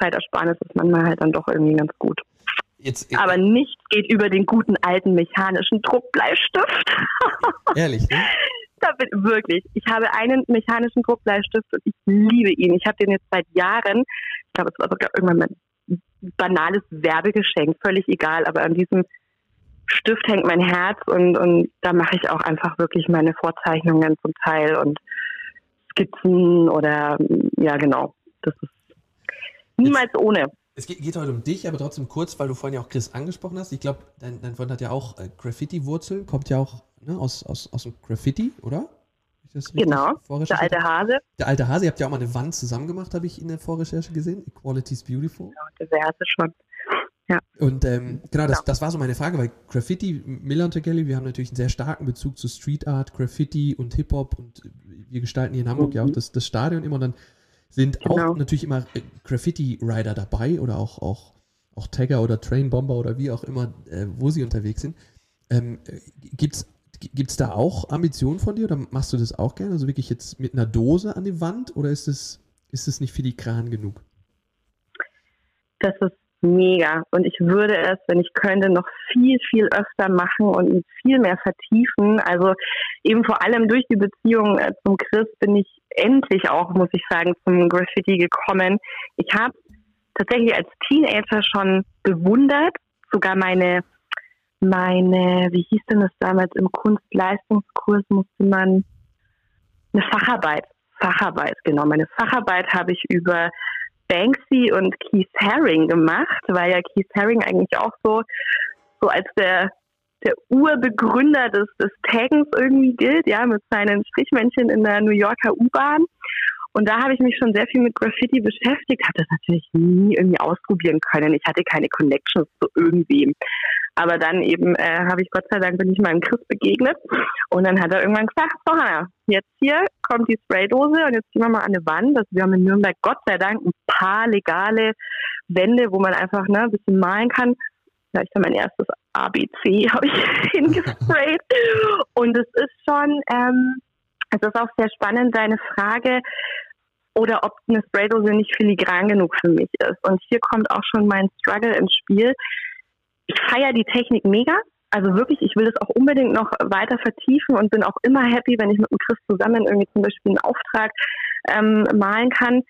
Zeitersparnis ist manchmal halt dann doch irgendwie ganz gut. Jetzt, Aber nichts geht über den guten alten mechanischen Druckbleistift.
Ehrlich, ne?
Da bin, wirklich. Ich habe einen mechanischen Druckbleistift und ich liebe ihn. Ich habe den jetzt seit Jahren. Ich glaube, es war sogar irgendwann mein banales Werbegeschenk, völlig egal. Aber an diesem Stift hängt mein Herz und, und da mache ich auch einfach wirklich meine Vorzeichnungen zum Teil und Skizzen oder ja genau. Das ist niemals jetzt, ohne.
Es geht, geht, heute um dich, aber trotzdem kurz, weil du vorhin ja auch Chris angesprochen hast. Ich glaube, dein, dein Freund hat ja auch äh, Graffiti-Wurzeln, kommt ja auch ne, aus, aus, aus dem Graffiti, oder?
genau, der alte Hase.
Der alte Hase, ihr habt ja auch mal eine Wand zusammen gemacht, habe ich in der Vorrecherche gesehen. Equality is beautiful.
Genau, diverse schon. Ja.
Und ähm, genau, das, das war so meine Frage, weil Graffiti, Miller und Kelly, wir haben natürlich einen sehr starken Bezug zu Street Art, Graffiti und Hip-Hop und wir gestalten hier in Hamburg mhm. ja auch das, das Stadion immer und dann sind genau. auch natürlich immer äh, Graffiti-Rider dabei oder auch, auch, auch Tagger oder Trainbomber oder wie auch immer, äh, wo sie unterwegs sind. Ähm, Gibt es da auch Ambitionen von dir oder machst du das auch gerne? Also wirklich jetzt mit einer Dose an die Wand oder ist es ist es nicht filigran genug?
Das ist mega. Und ich würde es, wenn ich könnte, noch viel, viel öfter machen und viel mehr vertiefen. Also eben vor allem durch die Beziehung äh, zum Chris bin ich endlich auch, muss ich sagen, zum Graffiti gekommen. Ich habe tatsächlich als Teenager schon bewundert, sogar meine, meine, wie hieß denn das damals, im Kunstleistungskurs musste man eine Facharbeit, Facharbeit, genau, meine Facharbeit habe ich über Banksy und Keith Haring gemacht, weil ja Keith Haring eigentlich auch so, so als der der Urbegründer des, des Tagens irgendwie gilt, ja, mit seinen Strichmännchen in der New Yorker U-Bahn. Und da habe ich mich schon sehr viel mit Graffiti beschäftigt, habe das natürlich nie irgendwie ausprobieren können. Ich hatte keine Connections zu irgendwem. Aber dann eben äh, habe ich Gott sei Dank bin ich meinem Chris begegnet und dann hat er irgendwann gesagt, so Hanna, jetzt hier kommt die Spraydose und jetzt gehen wir mal an eine Wand. Also wir haben in Nürnberg Gott sei Dank ein paar legale Wände, wo man einfach ne, ein bisschen malen kann gleich dann mein erstes ABC habe ich hingesprayt. Und es ist schon, ähm, es ist auch sehr spannend, deine Frage, oder ob eine Spraydose nicht filigran genug für mich ist. Und hier kommt auch schon mein Struggle ins Spiel. Ich feiere die Technik mega. Also wirklich, ich will das auch unbedingt noch weiter vertiefen und bin auch immer happy, wenn ich mit dem Chris zusammen irgendwie zum Beispiel einen Auftrag ähm, malen kann.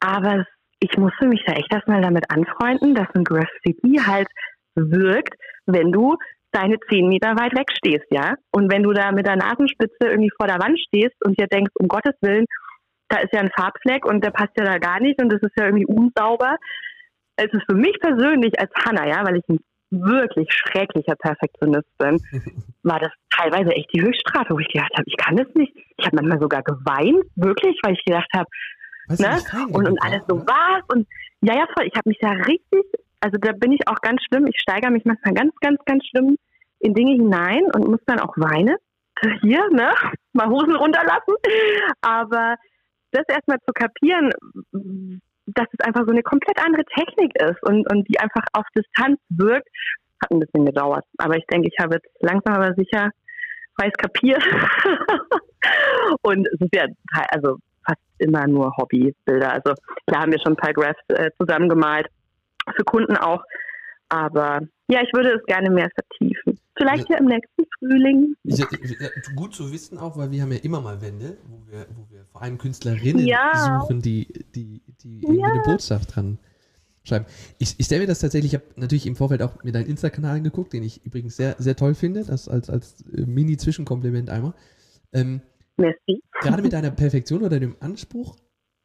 Aber ich musste mich da echt erstmal damit anfreunden, dass ein Graffiti halt wirkt, wenn du deine zehn Meter weit weg stehst, ja. Und wenn du da mit der Nasenspitze irgendwie vor der Wand stehst und dir denkst, um Gottes Willen, da ist ja ein Farbfleck und der passt ja da gar nicht und das ist ja irgendwie unsauber. Es ist für mich persönlich als Hanna, ja, weil ich ein wirklich schrecklicher Perfektionist bin, war das teilweise echt die Höchststrafe, wo ich gedacht habe, ich kann das nicht. Ich habe manchmal sogar geweint, wirklich, weil ich gedacht habe, ne? und, und alles so war und ja, ja, voll. Ich habe mich da richtig also da bin ich auch ganz schlimm. Ich steigere mich manchmal ganz, ganz, ganz schlimm in Dinge hinein und muss dann auch weinen. Hier, ne? Mal Hosen runterlassen. Aber das erstmal zu kapieren, dass es einfach so eine komplett andere Technik ist und, und die einfach auf Distanz wirkt, hat ein bisschen gedauert. Aber ich denke, ich habe jetzt langsam aber sicher weiß kapiert. und es ist ja also fast immer nur Hobbybilder. Also da haben wir schon ein paar Graphs äh, zusammengemalt für Kunden auch. Aber ja, ich würde es gerne mehr vertiefen. Vielleicht ja, ja im nächsten Frühling.
Ja, gut zu wissen auch, weil wir haben ja immer mal Wände, wo wir, wo wir vor allem Künstlerinnen ja. suchen, die, die, die irgendwie eine Botschaft dran schreiben. Ich, ich stelle mir das tatsächlich, ich habe natürlich im Vorfeld auch mir deinen Insta-Kanal geguckt, den ich übrigens sehr, sehr toll finde, das als, als äh, Mini-Zwischenkompliment einmal. Ähm, Merci. Gerade mit deiner Perfektion oder dem Anspruch,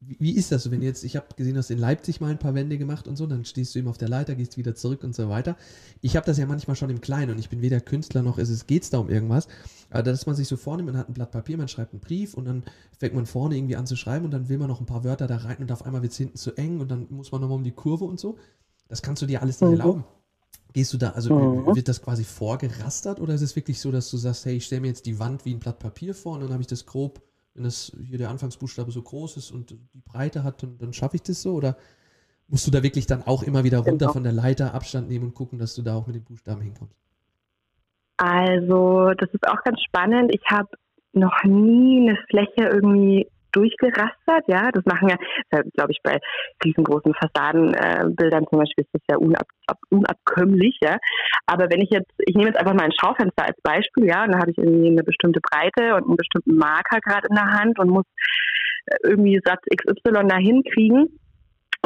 wie ist das, wenn jetzt, ich habe gesehen, du hast in Leipzig mal ein paar Wände gemacht und so, dann stehst du eben auf der Leiter, gehst wieder zurück und so weiter. Ich habe das ja manchmal schon im Kleinen und ich bin weder Künstler noch ist es geht's da um irgendwas. Aber dass man sich so vornimmt, man hat ein Blatt Papier, man schreibt einen Brief und dann fängt man vorne irgendwie an zu schreiben und dann will man noch ein paar Wörter da rein und auf einmal wird es hinten zu eng und dann muss man nochmal um die Kurve und so. Das kannst du dir alles nicht mhm. erlauben. Gehst du da, also mhm. wird das quasi vorgerastert oder ist es wirklich so, dass du sagst, hey, ich stelle mir jetzt die Wand wie ein Blatt Papier vor und dann habe ich das grob wenn das hier der Anfangsbuchstabe so groß ist und die Breite hat, dann, dann schaffe ich das so? Oder musst du da wirklich dann auch immer wieder runter genau. von der Leiter Abstand nehmen und gucken, dass du da auch mit den Buchstaben hinkommst?
Also, das ist auch ganz spannend. Ich habe noch nie eine Fläche irgendwie durchgerastert, ja. Das machen ja, glaube ich, bei riesengroßen Fassadenbildern äh, zum Beispiel ist das ja unab, ab, unabkömmlich, ja. Aber wenn ich jetzt, ich nehme jetzt einfach mal ein Schaufenster als Beispiel, ja, und da habe ich irgendwie eine bestimmte Breite und einen bestimmten Marker gerade in der Hand und muss äh, irgendwie Satz XY da hinkriegen.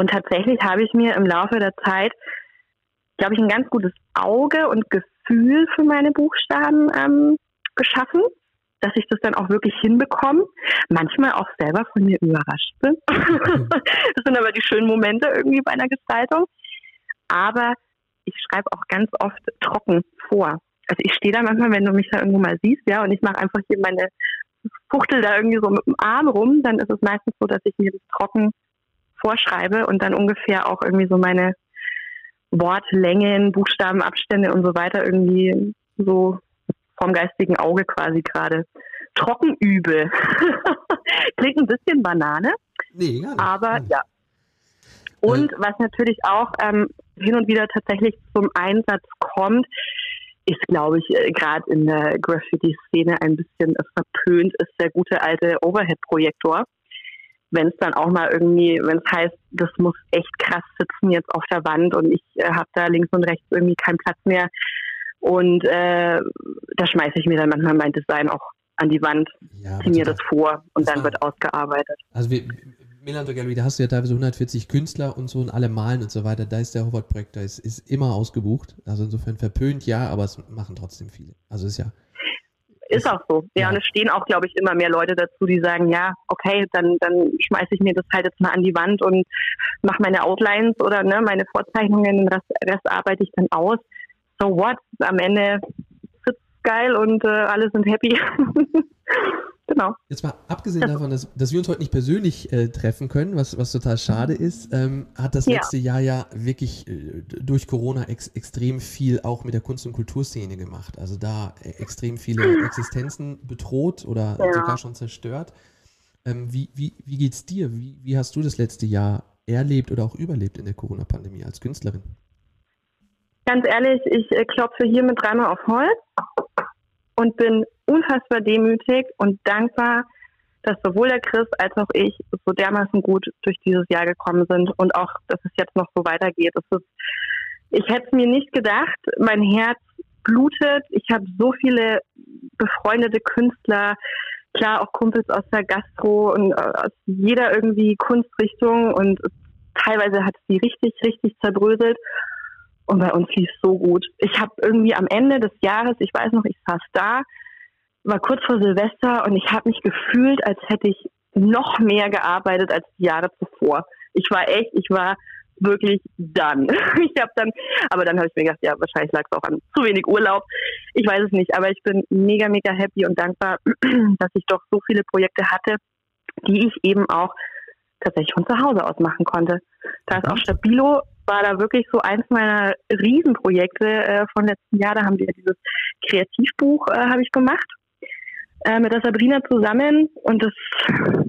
Und tatsächlich habe ich mir im Laufe der Zeit, glaube ich, ein ganz gutes Auge und Gefühl für meine Buchstaben ähm, geschaffen dass ich das dann auch wirklich hinbekomme. Manchmal auch selber von mir überrascht bin. das sind aber die schönen Momente irgendwie bei einer Gestaltung. Aber ich schreibe auch ganz oft trocken vor. Also ich stehe da manchmal, wenn du mich da irgendwo mal siehst, ja, und ich mache einfach hier meine Fuchtel da irgendwie so mit dem Arm rum, dann ist es meistens so, dass ich mir das trocken vorschreibe und dann ungefähr auch irgendwie so meine Wortlängen, Buchstabenabstände und so weiter irgendwie so vom geistigen Auge quasi gerade trocken übe. Klingt ein bisschen Banane. Nee, gar nicht. Aber ja. Und was natürlich auch ähm, hin und wieder tatsächlich zum Einsatz kommt, ist, glaube ich, äh, gerade in der Graffiti-Szene ein bisschen verpönt, ist der gute alte Overhead-Projektor. Wenn es dann auch mal irgendwie, wenn es heißt, das muss echt krass sitzen jetzt auf der Wand und ich äh, habe da links und rechts irgendwie keinen Platz mehr, und äh, da schmeiße ich mir dann manchmal mein Design auch an die Wand,
Ja,
ziehe mir
total.
das vor und
Das
dann wird ausgearbeitet.
Also wir, Millantor Gallery, da hast du ja teilweise 140 Künstler und so und alle malen und so weiter. Da ist der Howard-Projektor, ist, ist immer ausgebucht. Also insofern verpönt ja, aber es machen trotzdem viele. Also ist ja.
Ist auch so. Ja,
Ja.
und es stehen auch, glaube ich, immer mehr Leute dazu, die sagen, ja, okay, dann, dann schmeiße ich mir das halt jetzt mal an die Wand und mache meine Outlines oder ne, meine Vorzeichnungen, den Rest, Rest arbeite ich dann aus. So what? Am Ende sitzt geil und äh, alle sind happy. genau.
Jetzt mal abgesehen davon, dass, dass wir uns heute nicht persönlich äh, treffen können, was, was total schade ist, ähm, hat das
Ja.
letzte Jahr ja wirklich äh, durch Corona ex extrem viel auch mit der Kunst- und Kulturszene gemacht. Also da äh, extrem viele Existenzen bedroht oder
Ja.
sogar schon zerstört. Ähm, wie, wie, wie geht's dir? Wie, wie hast du das letzte Jahr erlebt oder auch überlebt in der Corona-Pandemie als Künstlerin?
Ganz ehrlich, ich äh, klopfe hiermit dreimal auf Holz und bin unfassbar demütig und dankbar, dass sowohl der Chris als auch ich so dermaßen gut durch dieses Jahr gekommen sind und auch, dass es jetzt noch so weitergeht. Ist, ich hätte es mir nicht gedacht. Mein Herz blutet. Ich habe so viele befreundete Künstler, klar auch Kumpels aus der Gastro und äh, aus jeder irgendwie Kunstrichtung und teilweise hat es die richtig, richtig zerbröselt. Und bei uns lief es so gut. Ich habe irgendwie am Ende des Jahres, ich weiß noch, ich saß da, war kurz vor Silvester und ich habe mich gefühlt, als hätte ich noch mehr gearbeitet als die Jahre zuvor. Ich war echt, ich war wirklich done. Ich habe dann, aber dann habe ich mir gedacht, ja, wahrscheinlich lag es auch an zu wenig Urlaub. Ich weiß es nicht, aber ich bin mega, mega happy und dankbar, dass ich doch so viele Projekte hatte, die ich eben auch tatsächlich von zu Hause aus machen konnte. Da ist auch Stabilo, war da wirklich so eins meiner Riesenprojekte äh, von letzten Jahr. Da haben wir dieses Kreativbuch äh, habe ich gemacht äh, mit der Sabrina zusammen und das,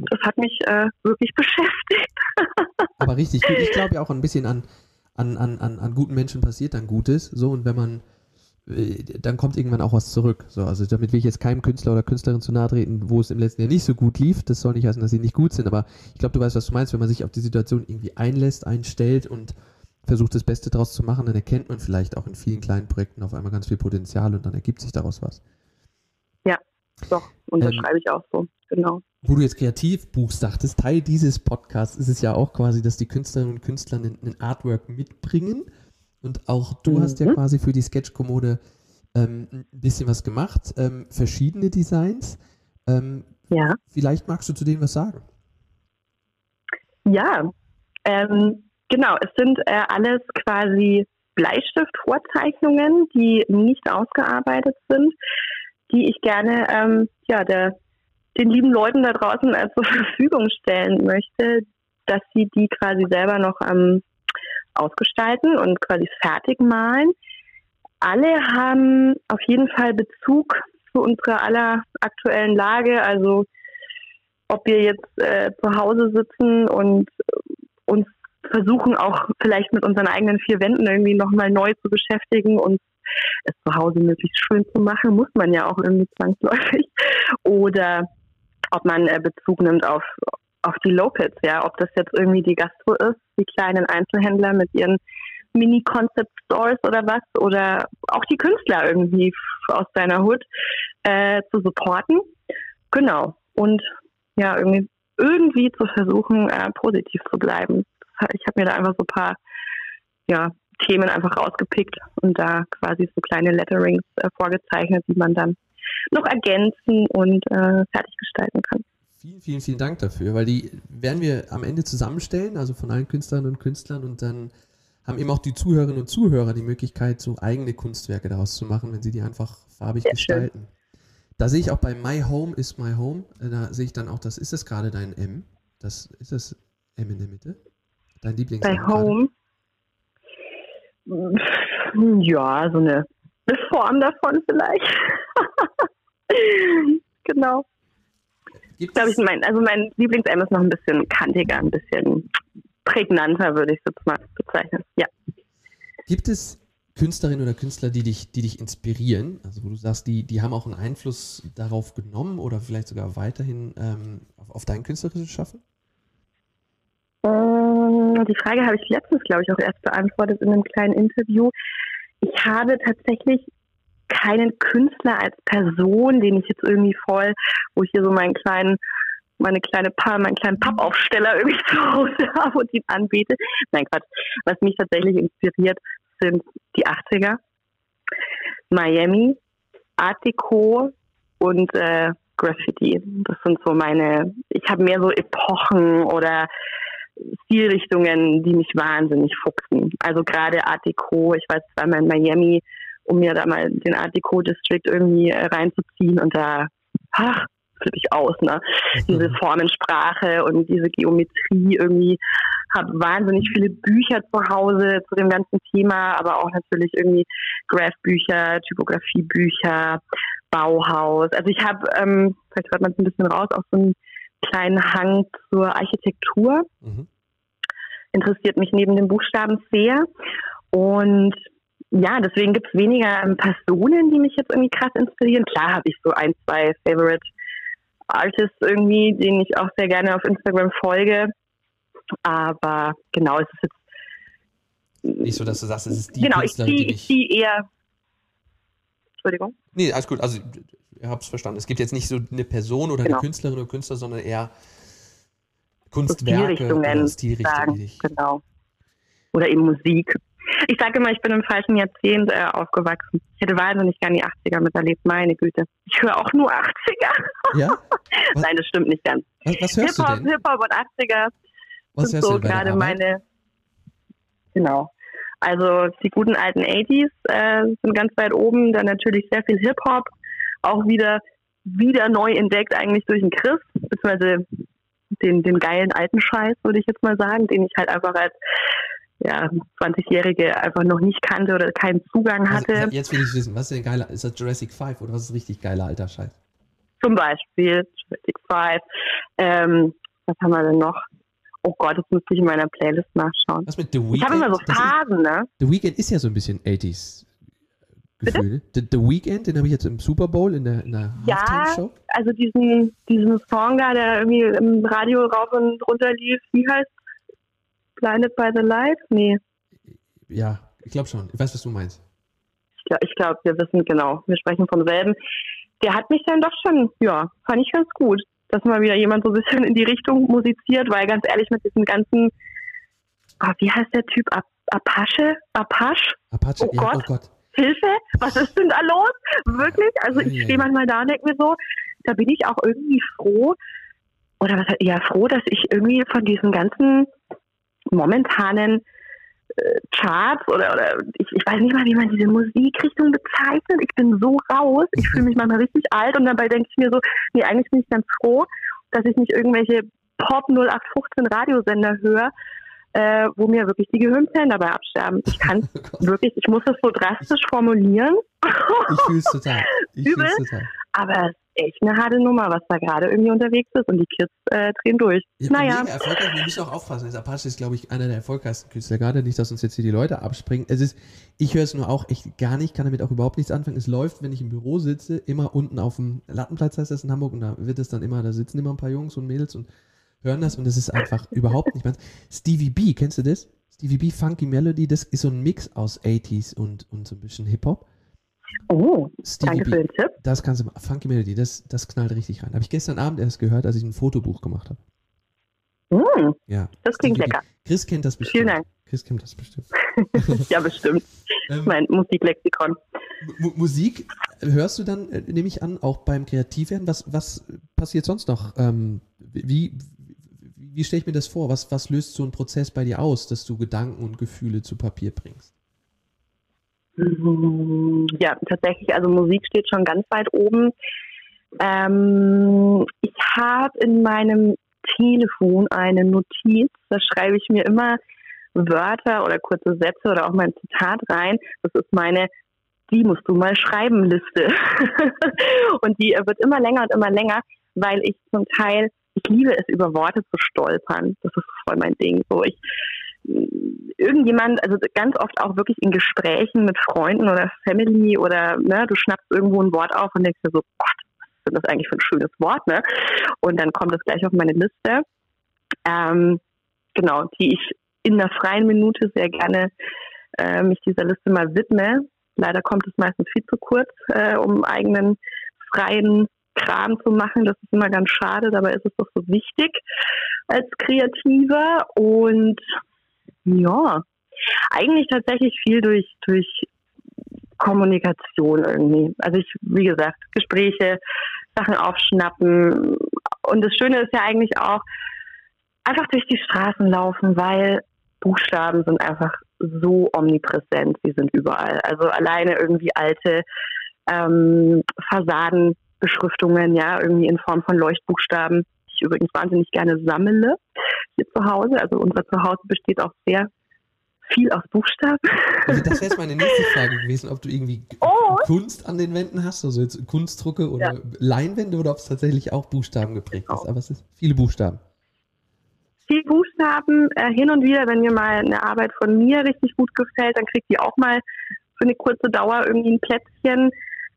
das hat mich äh, wirklich beschäftigt.
Aber richtig gut. Ich glaube ja auch ein bisschen an, an, an, an, an guten Menschen passiert dann Gutes. So, und wenn man, äh, dann kommt irgendwann auch was zurück. So, also damit will ich jetzt keinem Künstler oder Künstlerin zu nahe treten, wo es im letzten Jahr nicht so gut lief. Das soll nicht heißen, dass sie nicht gut sind, aber ich glaube, du weißt, was du meinst, wenn man sich auf die Situation irgendwie einlässt, einstellt und versucht, das Beste daraus zu machen, dann erkennt man vielleicht auch in vielen kleinen Projekten auf einmal ganz viel Potenzial und dann ergibt sich daraus was.
Doch, und das
Ähm,
schreibe ich auch so, genau.
Wo du jetzt Kreativbuch sagtest, Teil dieses Podcasts ist es ja auch quasi, dass die Künstlerinnen und Künstler ein, ein Artwork mitbringen. Und auch du
Mhm.
hast ja quasi für die Sketchkommode ähm, ein bisschen was gemacht, ähm, verschiedene Designs. Ähm,
Ja.
vielleicht magst du zu denen was sagen.
Ja, ähm, genau. Es sind äh, alles quasi Bleistiftvorzeichnungen, die nicht ausgearbeitet sind, die ich gerne ähm, ja, der, den lieben Leuten da draußen äh, zur Verfügung stellen möchte, dass sie die quasi selber noch ähm, ausgestalten und quasi fertig malen. Alle haben auf jeden Fall Bezug zu unserer aller aktuellen Lage. Also ob wir jetzt äh, zu Hause sitzen und uns versuchen auch vielleicht mit unseren eigenen vier Wänden irgendwie nochmal neu zu beschäftigen und es zu Hause möglichst schön zu machen, muss man ja auch irgendwie zwangsläufig. Oder ob man äh, Bezug nimmt auf, auf die Locals, ja, ob das jetzt irgendwie die Gastro ist, die kleinen Einzelhändler mit ihren Mini-Concept-Stores oder was, oder auch die Künstler irgendwie aus deiner Hut äh, zu supporten. Genau. Und ja, irgendwie, irgendwie zu versuchen, äh, positiv zu bleiben. Ich habe mir da einfach so ein paar ja, Themen einfach rausgepickt und da quasi so kleine Letterings äh, vorgezeichnet, die man dann noch ergänzen und äh, fertig gestalten kann.
Vielen, vielen, vielen Dank dafür, weil die werden wir am Ende zusammenstellen, also von allen Künstlerinnen und Künstlern und dann haben eben auch die Zuhörerinnen und Zuhörer die Möglichkeit, so eigene Kunstwerke daraus zu machen, wenn sie die einfach farbig
Sehr
gestalten. Da sehe ich auch bei My Home is My Home, äh, da sehe ich dann auch, das ist es gerade dein M. Das ist das M in der Mitte. Dein Lieblings
Bei Home. Ja, so eine, Form davon vielleicht. genau.
Gibt
Glaube
es,
ich, mein, also mein Lieblings-M ist noch ein bisschen kantiger, ein bisschen prägnanter, würde ich jetzt mal bezeichnen. Ja.
gibt es Künstlerinnen oder Künstler, die dich, die dich inspirieren? Also wo du sagst, die, die haben auch einen Einfluss darauf genommen oder vielleicht sogar weiterhin ähm, auf, auf dein künstlerisches Schaffen?
Äh, Die Frage habe ich letztens, glaube ich, auch erst beantwortet in einem kleinen Interview. Ich habe tatsächlich keinen Künstler als Person, den ich jetzt irgendwie voll, wo ich hier so meinen kleinen meine kleine pa meinen kleinen Pappaufsteller irgendwie zu Hause habe und ihn anbete. Nein, Quatsch. Was mich tatsächlich inspiriert, sind die 80er, Miami, Art Deco und äh, Graffiti. Das sind so meine, ich habe mehr so Epochen oder Stilrichtungen, die mich wahnsinnig fuchsen. Also gerade Art Deco, ich war mal in Miami, um mir da mal den Art Deco District irgendwie äh, reinzuziehen und da, ach, flippe ich aus, ne? Mhm. Diese Formensprache und diese Geometrie irgendwie. Habe wahnsinnig viele Bücher zu Hause zu dem ganzen Thema, aber auch natürlich irgendwie Graph-Bücher, Typografiebücher, Bauhaus. Also ich habe, ähm, vielleicht hört man es ein bisschen raus, auch so einen kleinen Hang zur Architektur. Mhm. Interessiert mich neben den Buchstaben sehr. Und ja, deswegen gibt es weniger Personen, die mich jetzt irgendwie krass inspirieren. Klar habe ich so ein, zwei Favorite Artists irgendwie, denen ich auch sehr gerne auf Instagram folge. Aber genau, es ist
jetzt. Nicht so, dass du sagst, es ist die
Genau, ich ziehe zieh eher. Entschuldigung.
Nee, alles gut. Also, ich habe es verstanden. Es gibt jetzt nicht so eine Person oder genau. eine Künstlerin oder Künstler, sondern eher Kunstwerke
so Stilrichtungen, oder Stilrichtungen. Genau. Oder eben Musik. Ich sage immer, ich bin im falschen Jahrzehnt äh, aufgewachsen. Ich hätte wahnsinnig gerne die 80er miterlebt, meine Güte. Ich höre auch nur 80er. Ja? Nein, das stimmt nicht ganz.
Was, was hörst
Hip-Hop,
du denn?
Hip-Hop und 80er was sind so gerade meine. Genau. Also die guten alten 80s äh, sind ganz weit oben. Dann natürlich sehr viel Hip-Hop. Auch wieder, wieder neu entdeckt eigentlich durch den Chris, beziehungsweise den, den geilen alten Scheiß, würde ich jetzt mal sagen, den ich halt einfach als ja, 20-Jährige einfach noch nicht kannte oder keinen Zugang hatte. Also,
jetzt will ich wissen, was ist denn geiler? Ist das Jurassic 5 oder was ist richtig geiler alter Scheiß?
Zum Beispiel Jurassic 5. Ähm, was haben wir denn noch? Oh Gott, das müsste ich in meiner Playlist nachschauen.
Was mit The Weeknd?
Ich habe immer so Phasen, ne?
The Weeknd ist ja so ein bisschen 80s. Gefühl. The, The Weeknd, den habe ich jetzt im Super Bowl in der, in der
ja, Show. also diesen, diesen Song da, der irgendwie im Radio rauf und runter lief, wie heißt Blinded by the Light? Nee.
Ja, ich glaube schon. Ich weiß, was du meinst.
Ich glaube, glaub, wir wissen genau. Wir sprechen vom selben. Der hat mich dann doch schon, ja, fand ich ganz gut, dass mal wieder jemand so ein bisschen in die Richtung musiziert, weil ganz ehrlich mit diesem ganzen, oh, wie heißt der Typ? Apache? Apache?
Apache, oh, ja, Gott. oh Gott.
Hilfe, was ist denn da los? Wirklich? Also ich stehe manchmal da und denke mir so, da bin ich auch irgendwie froh, oder was ja froh, dass ich irgendwie von diesen ganzen momentanen äh, Charts oder, oder ich, ich weiß nicht mal, wie man diese Musikrichtung bezeichnet. Ich bin so raus. Ich fühle mich manchmal richtig alt und dabei denke ich mir so, nee, eigentlich bin ich ganz froh, dass ich nicht irgendwelche Pop 0815 Radiosender höre, äh, wo mir wirklich die Gehirnzellen dabei absterben. Ich kann oh wirklich, ich muss das so drastisch formulieren.
Ich fühle es total. Ich
Übel, total. Aber echt eine harte Nummer, was da gerade irgendwie unterwegs ist und die Kids äh, drehen durch. Ja, naja.
Erfolgreich, wir müssen auch aufpassen. Das Apache ist, glaube ich, einer der erfolgreichsten Künstler gerade. Nicht, dass uns jetzt hier die Leute abspringen. Es ist, ich höre es nur auch echt gar nicht, kann damit auch überhaupt nichts anfangen. Es läuft, wenn ich im Büro sitze, immer unten auf dem Lattenplatz heißt das in Hamburg und da wird es dann immer, da sitzen immer ein paar Jungs und Mädels und hören das und es ist einfach überhaupt nicht meins. Stevie B, kennst du das? Stevie B Funky Melody, das ist so ein Mix aus 80s und, und so ein bisschen Hip-Hop.
Oh, Stevie danke B, für den Tipp.
Das kannst du, Funky Melody, das, das knallt richtig rein. Habe ich gestern Abend erst gehört, als ich ein Fotobuch gemacht habe.
Mm,
ja.
Das klingt Stevie lecker.
B. Chris kennt das bestimmt.
Vielen Dank.
Chris kennt das bestimmt.
ja, bestimmt. ähm, mein Musiklexikon.
M Musik hörst du dann, äh, nehme ich an, auch beim Kreativwerden. Was, was passiert sonst noch? Ähm, wie, wie, stelle ich mir das vor? Was, was löst so ein Prozess bei dir aus, dass du Gedanken und Gefühle zu Papier bringst?
Ja, tatsächlich, also Musik steht schon ganz weit oben. Ähm, ich habe in meinem Telefon eine Notiz, da schreibe ich mir immer Wörter oder kurze Sätze oder auch mein Zitat rein. Das ist meine die musst du mal schreiben Liste. und die wird immer länger und immer länger, weil ich zum Teil, ich liebe es, über Worte zu stolpern. Das ist voll mein Ding. So, ich irgendjemand, also ganz oft auch wirklich in Gesprächen mit Freunden oder Family oder ne, du schnappst irgendwo ein Wort auf und denkst dir so, Gott, was ist das eigentlich für ein schönes Wort, ne? Und dann kommt das gleich auf meine Liste. Ähm, genau, die ich in einer freien Minute sehr gerne äh, mich dieser Liste mal widme. Leider kommt es meistens viel zu kurz, äh, um eigenen freien Kram zu machen. Das ist immer ganz schade, dabei ist es doch so wichtig als Kreativer. Und ja, eigentlich tatsächlich viel durch, durch Kommunikation irgendwie. Also ich, wie gesagt, Gespräche, Sachen aufschnappen. Und das Schöne ist ja eigentlich auch, einfach durch die Straßen laufen, weil Buchstaben sind einfach so omnipräsent, sie sind überall. Also alleine irgendwie alte ähm, Fassadenbeschriftungen, ja, irgendwie in Form von Leuchtbuchstaben, die ich übrigens wahnsinnig gerne sammle hier zu Hause. Also unser Zuhause besteht auch sehr viel aus Buchstaben.
Also das wäre jetzt meine nächste Frage gewesen, ob du irgendwie oh. Kunst an den Wänden hast, also jetzt Kunstdrucke oder ja. Leinwände oder ob es tatsächlich auch Buchstaben geprägt ist. Aber es ist viele Buchstaben.
Viel Buchstaben. Äh, hin und wieder, wenn mir mal eine Arbeit von mir richtig gut gefällt, dann kriegt die auch mal für eine kurze Dauer irgendwie ein Plätzchen.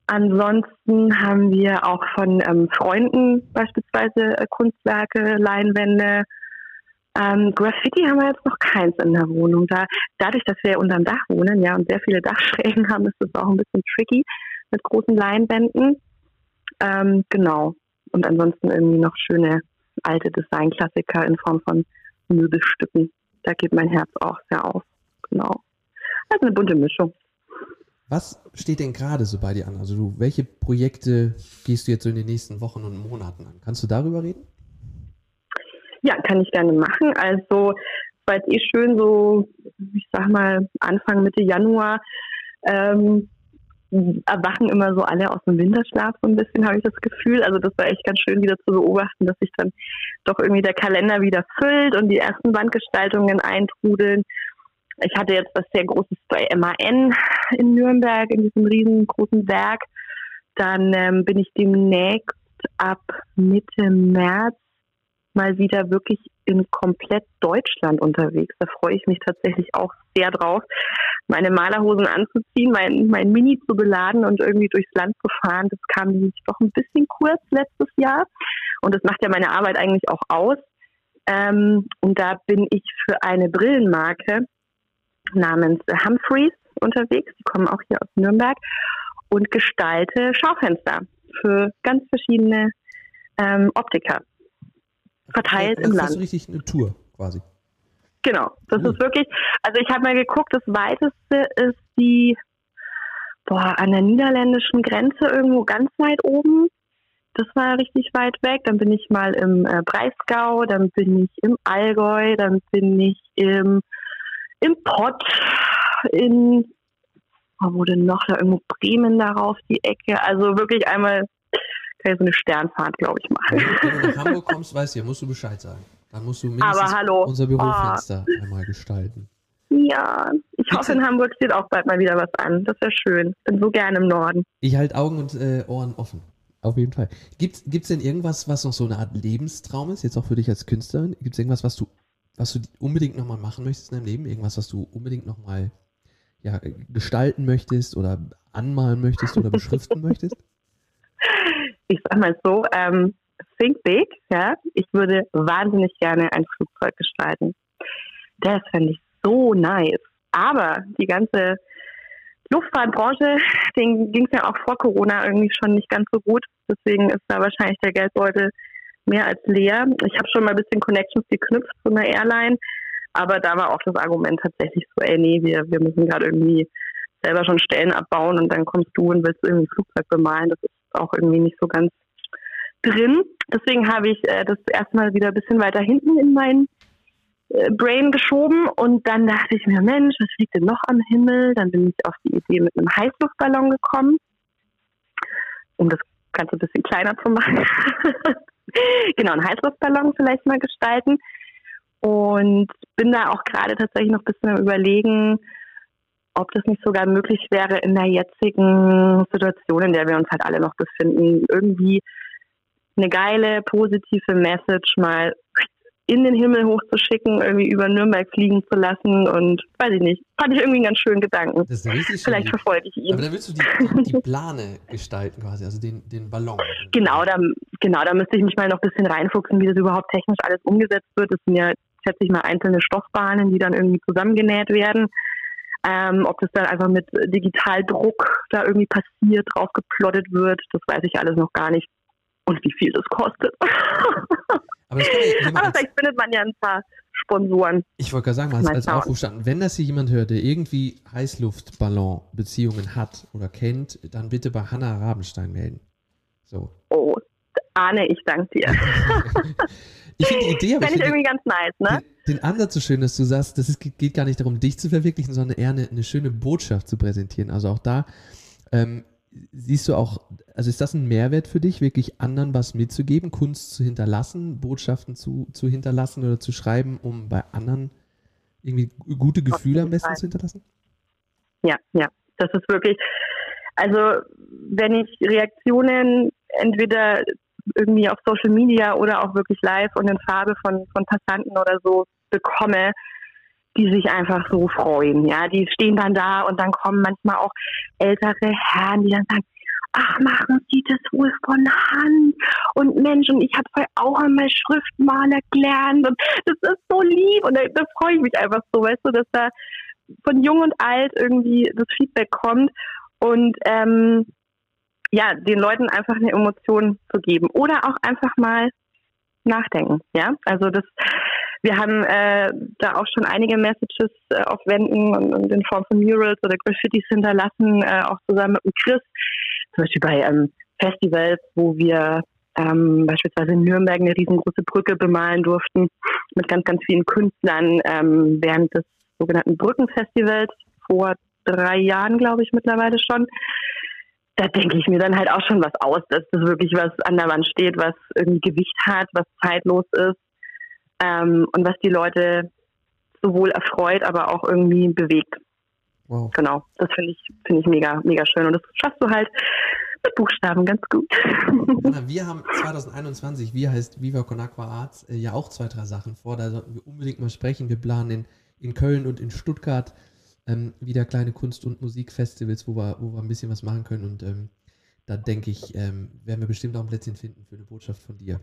Ansonsten haben wir auch von ähm, Freunden beispielsweise äh, Kunstwerke, Leinwände, ähm, Graffiti haben wir jetzt noch keins in der Wohnung. Da, dadurch, dass wir unterm Dach wohnen, ja, und sehr viele Dachschrägen haben, ist das auch ein bisschen tricky mit großen Leinwänden. Ähm, genau. Und ansonsten irgendwie noch schöne alte Designklassiker in Form von Möbelstücken. Da geht mein Herz auch sehr auf. Genau. Also eine bunte Mischung.
Was steht denn gerade so bei dir an? Also du, welche Projekte gehst du jetzt so in den nächsten Wochen und Monaten an? Kannst du darüber reden?
Ja, kann ich gerne machen. Also war jetzt eh schön so, ich sag mal, Anfang, Mitte Januar ähm, erwachen immer so alle aus dem Winterschlaf so ein bisschen, habe ich das Gefühl. Also das war echt ganz schön wieder zu beobachten, dass sich dann doch irgendwie der Kalender wieder füllt und die ersten Wandgestaltungen eintrudeln. Ich hatte jetzt was sehr Großes bei MAN in Nürnberg, in diesem riesengroßen Werk. Dann ähm, bin ich demnächst ab Mitte März mal wieder wirklich in komplett Deutschland unterwegs. Da freue ich mich tatsächlich auch sehr drauf, meine Malerhosen anzuziehen, mein, mein Mini zu beladen und irgendwie durchs Land zu fahren. Das kam nämlich doch ein bisschen kurz letztes Jahr. Und das macht ja meine Arbeit eigentlich auch aus. Ähm, und da bin ich für eine Brillenmarke namens Humphreys unterwegs. Die kommen auch hier aus Nürnberg und gestalte Schaufenster für ganz verschiedene ähm, Optiker verteilt
das
im Land.
Das ist richtig eine Tour quasi.
Genau, das cool. ist wirklich, also ich habe mal geguckt, das weiteste ist die, boah, an der niederländischen Grenze irgendwo ganz weit oben. Das war richtig weit weg. Dann bin ich mal im äh, Breisgau, dann bin ich im Allgäu, dann bin ich im, im Pott, in, wo wurde noch da irgendwo Bremen darauf die Ecke. Also wirklich einmal kann ich so eine Sternfahrt, glaube ich, machen.
Wenn du nach Hamburg kommst, weißt du, ja, musst du Bescheid sagen. Dann musst du mindestens unser Bürofenster oh. einmal gestalten.
Ja, ich Gibt's hoffe, in Hamburg steht auch bald mal wieder was an. Das wäre schön. Bin so gerne im Norden.
Ich halte Augen und äh, Ohren offen. Auf jeden Fall. Gibt es denn irgendwas, was noch so eine Art Lebenstraum ist, jetzt auch für dich als Künstlerin? Gibt es irgendwas, was du, was du unbedingt nochmal machen möchtest in deinem Leben? Irgendwas, was du unbedingt nochmal ja, gestalten möchtest oder anmalen möchtest oder beschriften möchtest?
ich sag mal so, ähm, think big, ja. Ich würde wahnsinnig gerne ein Flugzeug gestalten. Das fände ich so nice. Aber die ganze Luftfahrtbranche, denen ging es ja auch vor Corona irgendwie schon nicht ganz so gut. Deswegen ist da wahrscheinlich der Geldbeutel mehr als leer. Ich habe schon mal ein bisschen Connections geknüpft zu einer Airline, aber da war auch das Argument tatsächlich so, ey, nee, wir, wir müssen gerade irgendwie selber schon Stellen abbauen und dann kommst du und willst irgendwie ein Flugzeug bemalen. Das ist auch irgendwie nicht so ganz drin. Deswegen habe ich äh, das erstmal wieder ein bisschen weiter hinten in mein äh, Brain geschoben und dann dachte ich mir, Mensch, was fliegt denn noch am Himmel? Dann bin ich auf die Idee mit einem Heißluftballon gekommen, um das Ganze ein bisschen kleiner zu machen. genau, einen Heißluftballon vielleicht mal gestalten. Und bin da auch gerade tatsächlich noch ein bisschen am Überlegen, ob das nicht sogar möglich wäre, in der jetzigen Situation, in der wir uns halt alle noch befinden, irgendwie eine geile, positive Message mal in den Himmel hochzuschicken, irgendwie über Nürnberg fliegen zu lassen und weiß ich nicht. Fand ich irgendwie einen ganz schönen Gedanken. Das ist richtig Vielleicht schön. verfolge ich ihn.
Aber da willst du die, die Plane gestalten quasi, also den, den Ballon.
Genau da, genau, da müsste ich mich mal noch ein bisschen reinfuchsen, wie das überhaupt technisch alles umgesetzt wird. Das sind ja, schätze ich mal, einzelne Stoffbahnen, die dann irgendwie zusammengenäht werden. Ähm, ob das dann einfach mit Digitaldruck da irgendwie passiert, draufgeplottet wird, das weiß ich alles noch gar nicht. Und wie viel das kostet.
Aber, das kann
Aber
als,
vielleicht findet man ja ein paar Sponsoren.
ich wollte gerade sagen, Mal als. Aufruf standen, wenn das hier jemand hört, der irgendwie Heißluftballon-Beziehungen hat oder kennt, dann bitte bei Hanna Rabenstein melden. So.
Oh, Arne, ich danke dir.
Ich finde die Idee, aber ich
ich irgendwie ganz nice, ne?
den, den Ansatz so schön, dass du sagst, das ist, geht gar nicht darum, dich zu verwirklichen, sondern eher eine, eine schöne Botschaft zu präsentieren. Also auch da ähm, siehst du auch, also ist das ein Mehrwert für dich, wirklich anderen was mitzugeben, Kunst zu hinterlassen, Botschaften zu, zu hinterlassen oder zu schreiben, um bei anderen irgendwie gute Gefühle am besten
Fall.
zu hinterlassen?
Ja, ja. Das ist wirklich, also wenn ich Reaktionen entweder irgendwie auf Social Media oder auch wirklich live und in Farbe von, von Passanten oder so bekomme, die sich einfach so freuen. Ja, die stehen dann da und dann kommen manchmal auch ältere Herren, die dann sagen, ach, machen Sie das wohl von Hand? Und Mensch, und ich habe auch einmal Schriftmaler gelernt und das ist so lieb und da, da freue ich mich einfach so, weißt du, dass da von jung und alt irgendwie das Feedback kommt und ähm, ja, den Leuten einfach eine Emotion zu geben oder auch einfach mal nachdenken. Ja, also das, wir haben äh, da auch schon einige Messages äh, auf Wänden und, und in Form von Murals oder Graffitis hinterlassen, äh, auch zusammen mit Chris. Zum Beispiel bei ähm, Festivals, wo wir ähm, beispielsweise in Nürnberg eine riesengroße Brücke bemalen durften mit ganz, ganz vielen Künstlern ähm, während des sogenannten Brückenfestivals vor drei Jahren, glaube ich, mittlerweile schon. Da denke ich mir dann halt auch schon was aus, dass das wirklich was an der Wand steht, was irgendwie Gewicht hat, was zeitlos ist ähm, und was die Leute sowohl erfreut, aber auch irgendwie bewegt.
Wow.
Genau, das finde ich, finde ich mega, mega schön. Und das schaffst du halt mit Buchstaben ganz gut.
Anna, wir haben 2021, wie heißt Viva Con Aqua Arts, äh, ja auch zwei, drei Sachen vor. Da sollten wir unbedingt mal sprechen. Wir planen in, in Köln und in Stuttgart ähm, wieder kleine Kunst- und Musikfestivals, wo wir, wo wir ein bisschen was machen können. Und ähm, da denke ich, ähm, werden wir bestimmt auch ein Plätzchen finden für eine Botschaft von dir.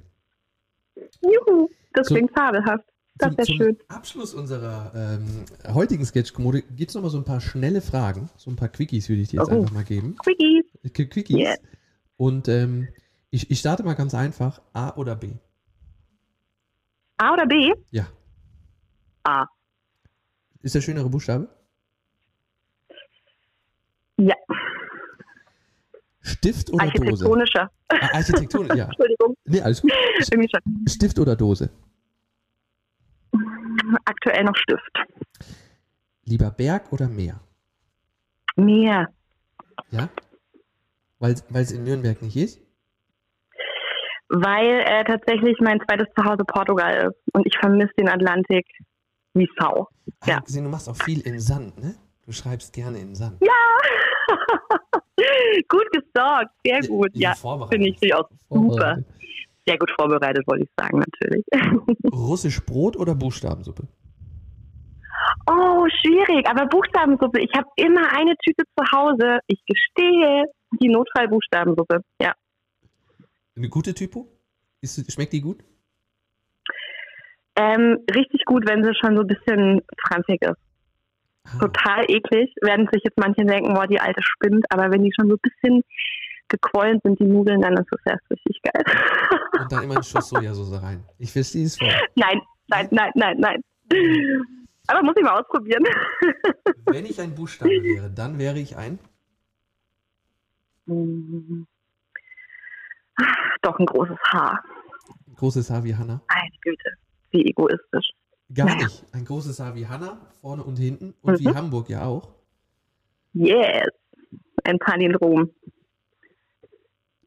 Juhu, das
So-
klingt fabelhaft. Das wäre schön.
Abschluss unserer ähm, heutigen Sketch-Kommode gibt es noch mal so ein paar schnelle Fragen. So ein paar Quickies würde ich dir jetzt
Oh.
einfach mal geben.
Quickies.
Qu- Quickies.
Yeah.
Und ähm, ich, ich starte mal ganz einfach. A oder B?
A oder B?
Ja.
A.
Ist der schönere Buchstabe?
Ja.
Stift oder Dose?
Architektonischer.
Ah, Architektur, ja.
Entschuldigung,
Nee, alles gut. Stift oder Dose?
Aktuell noch Stift.
Lieber Berg oder Meer?
Meer.
Ja? Weil es in Nürnberg nicht ist?
Weil äh, tatsächlich mein zweites Zuhause Portugal ist und ich vermisse den Atlantik wie Sau.
Ah,
Ja.
gesehen, du machst auch viel in Sand, ne? Du schreibst gerne in Sand.
gut gestalkt, sehr gut. Ja, finde ich, auch super. Sehr gut vorbereitet, wollte ich sagen, natürlich.
Russisch Brot oder Buchstabensuppe?
Oh, schwierig. Aber Buchstabensuppe. Ich habe immer eine Tüte zu Hause. Ich gestehe, die Notfallbuchstabensuppe. Ja.
Eine gute Typo? Ist, schmeckt die gut?
Ähm, richtig gut, wenn sie schon so ein bisschen franzig ist.
Ah,
Total eklig. Werden sich jetzt manche denken, boah, die alte spinnt. Aber wenn die schon so ein bisschen gequollen sind, die Nudeln, dann ist das erst richtig geil.
Und dann immer einen Schuss Sojasauce rein. Ich verstehe es voll.
nein, nein, nein, nein, nein. Aber muss ich mal ausprobieren.
Wenn ich ein Buchstabe wäre, dann wäre ich ein.
Doch ein großes Haar.
Großes Haar wie Hanna.
Meine Güte, wie egoistisch.
Gar
Naja.
nicht. Ein großes Haar wie Hanna, vorne und hinten. Und wie
Mhm.
Hamburg ja auch.
Yes. Ein Palindrom.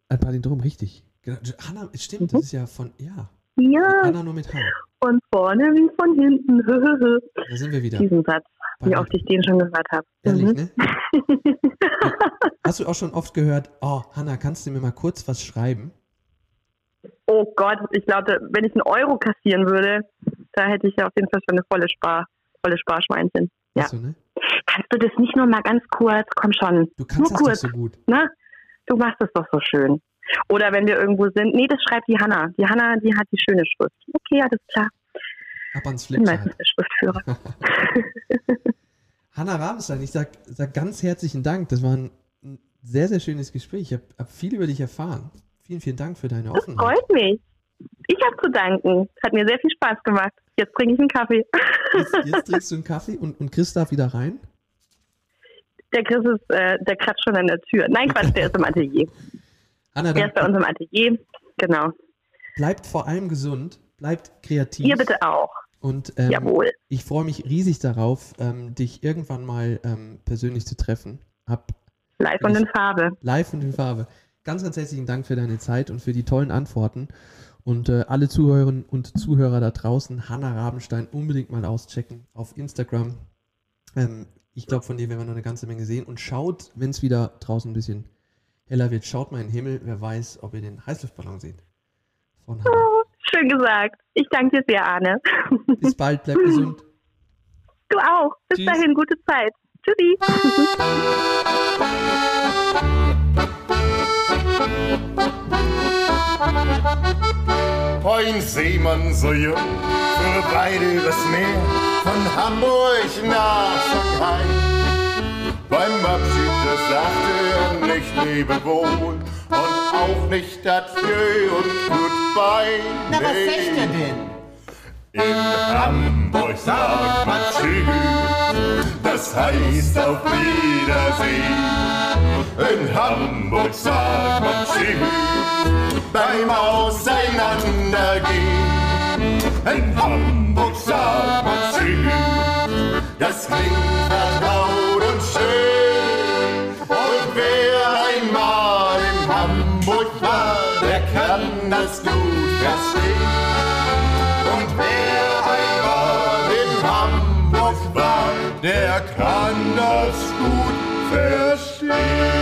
Ein Palindrom, richtig. Genau. Hanna, es stimmt,
Mhm.
das ist ja von, ja.
Ja,
Hanna nur mit H.
von vorne wie von hinten.
Da sind wir wieder.
Diesen Satz,
Bei
wie oft ich den schon gehört habe.
Ehrlich,
Mhm.
ne? Hast du auch schon oft gehört, oh, Hanna, kannst du mir mal kurz was schreiben?
Oh Gott, ich glaube, wenn ich einen Euro kassieren würde, da hätte ich ja auf jeden Fall schon eine volle Spar, volle Sparschweinchen. Ja.
Du, ne?
Kannst du das nicht nur mal ganz kurz? Komm schon.
Du kannst
Nur
das
kurz.
doch so gut.
Ne? Du machst es doch so schön. Oder wenn wir irgendwo sind, nee, das schreibt die Hanna. Die Hanna, die hat die schöne Schrift. Okay, alles klar.
Ab ans Flipchart.
der Schriftführer.
Hanna Rabenstein, ich sag, sag ganz herzlichen Dank. Das war ein sehr, sehr schönes Gespräch. Ich habe hab viel über dich erfahren. Vielen, vielen Dank für deine
Das
Offenheit.
freut mich. Ich habe zu danken. Hat mir sehr viel Spaß gemacht. Jetzt trinke ich einen Kaffee.
Jetzt, jetzt trinkst du einen Kaffee und, und Chris darf wieder rein.
Der Chris ist, äh, der kratzt schon an der Tür. Nein, Quatsch, der ist im Atelier.
Hanna,
Der ist bei uns im Atelier. Genau.
bleibt vor allem gesund, bleibt kreativ.
Ihr bitte auch.
Und ähm,
Jawohl.
ich freue mich riesig darauf, ähm, dich irgendwann mal ähm, persönlich zu treffen. Hab
Live und in Farbe.
live und in Farbe. Ganz, ganz herzlichen Dank für deine Zeit und für die tollen Antworten. Und äh, alle Zuhörerinnen und Zuhörer da draußen, Hanna Rabenstein, unbedingt mal auschecken auf Instagram. Ähm, ich glaube, von dir werden wir noch eine ganze Menge sehen. Und schaut, wenn es wieder draußen ein bisschen heller wird, schaut mal in den Himmel. Wer weiß, ob ihr den Heißluftballon seht. Von Hanna.
Schön gesagt. Ich danke dir sehr, Arne.
Bis bald, bleibt gesund.
Du auch. Bis
Tschüss.
dahin, gute Zeit. Tschüssi.
Ein Seemann so jung, fuhr beide übers Meer, von Hamburg nach Shanghai. Beim Abschied, das sagte er nicht Lebewohl und auch nicht Adieu und Goodbye.
Na, was sagt er denn?
In Hamburg sagt man Tschüss, das heißt auf Wiedersehen. In Hamburg sagt man Tschüss, beim Auseinandergehen. In Hamburg sagt man Tschüss, das klingt vertraut und schön. Und wer einmal in Hamburg war, der kann das gut verstehen. Und wer einmal in Hamburg war, der kann das gut verstehen.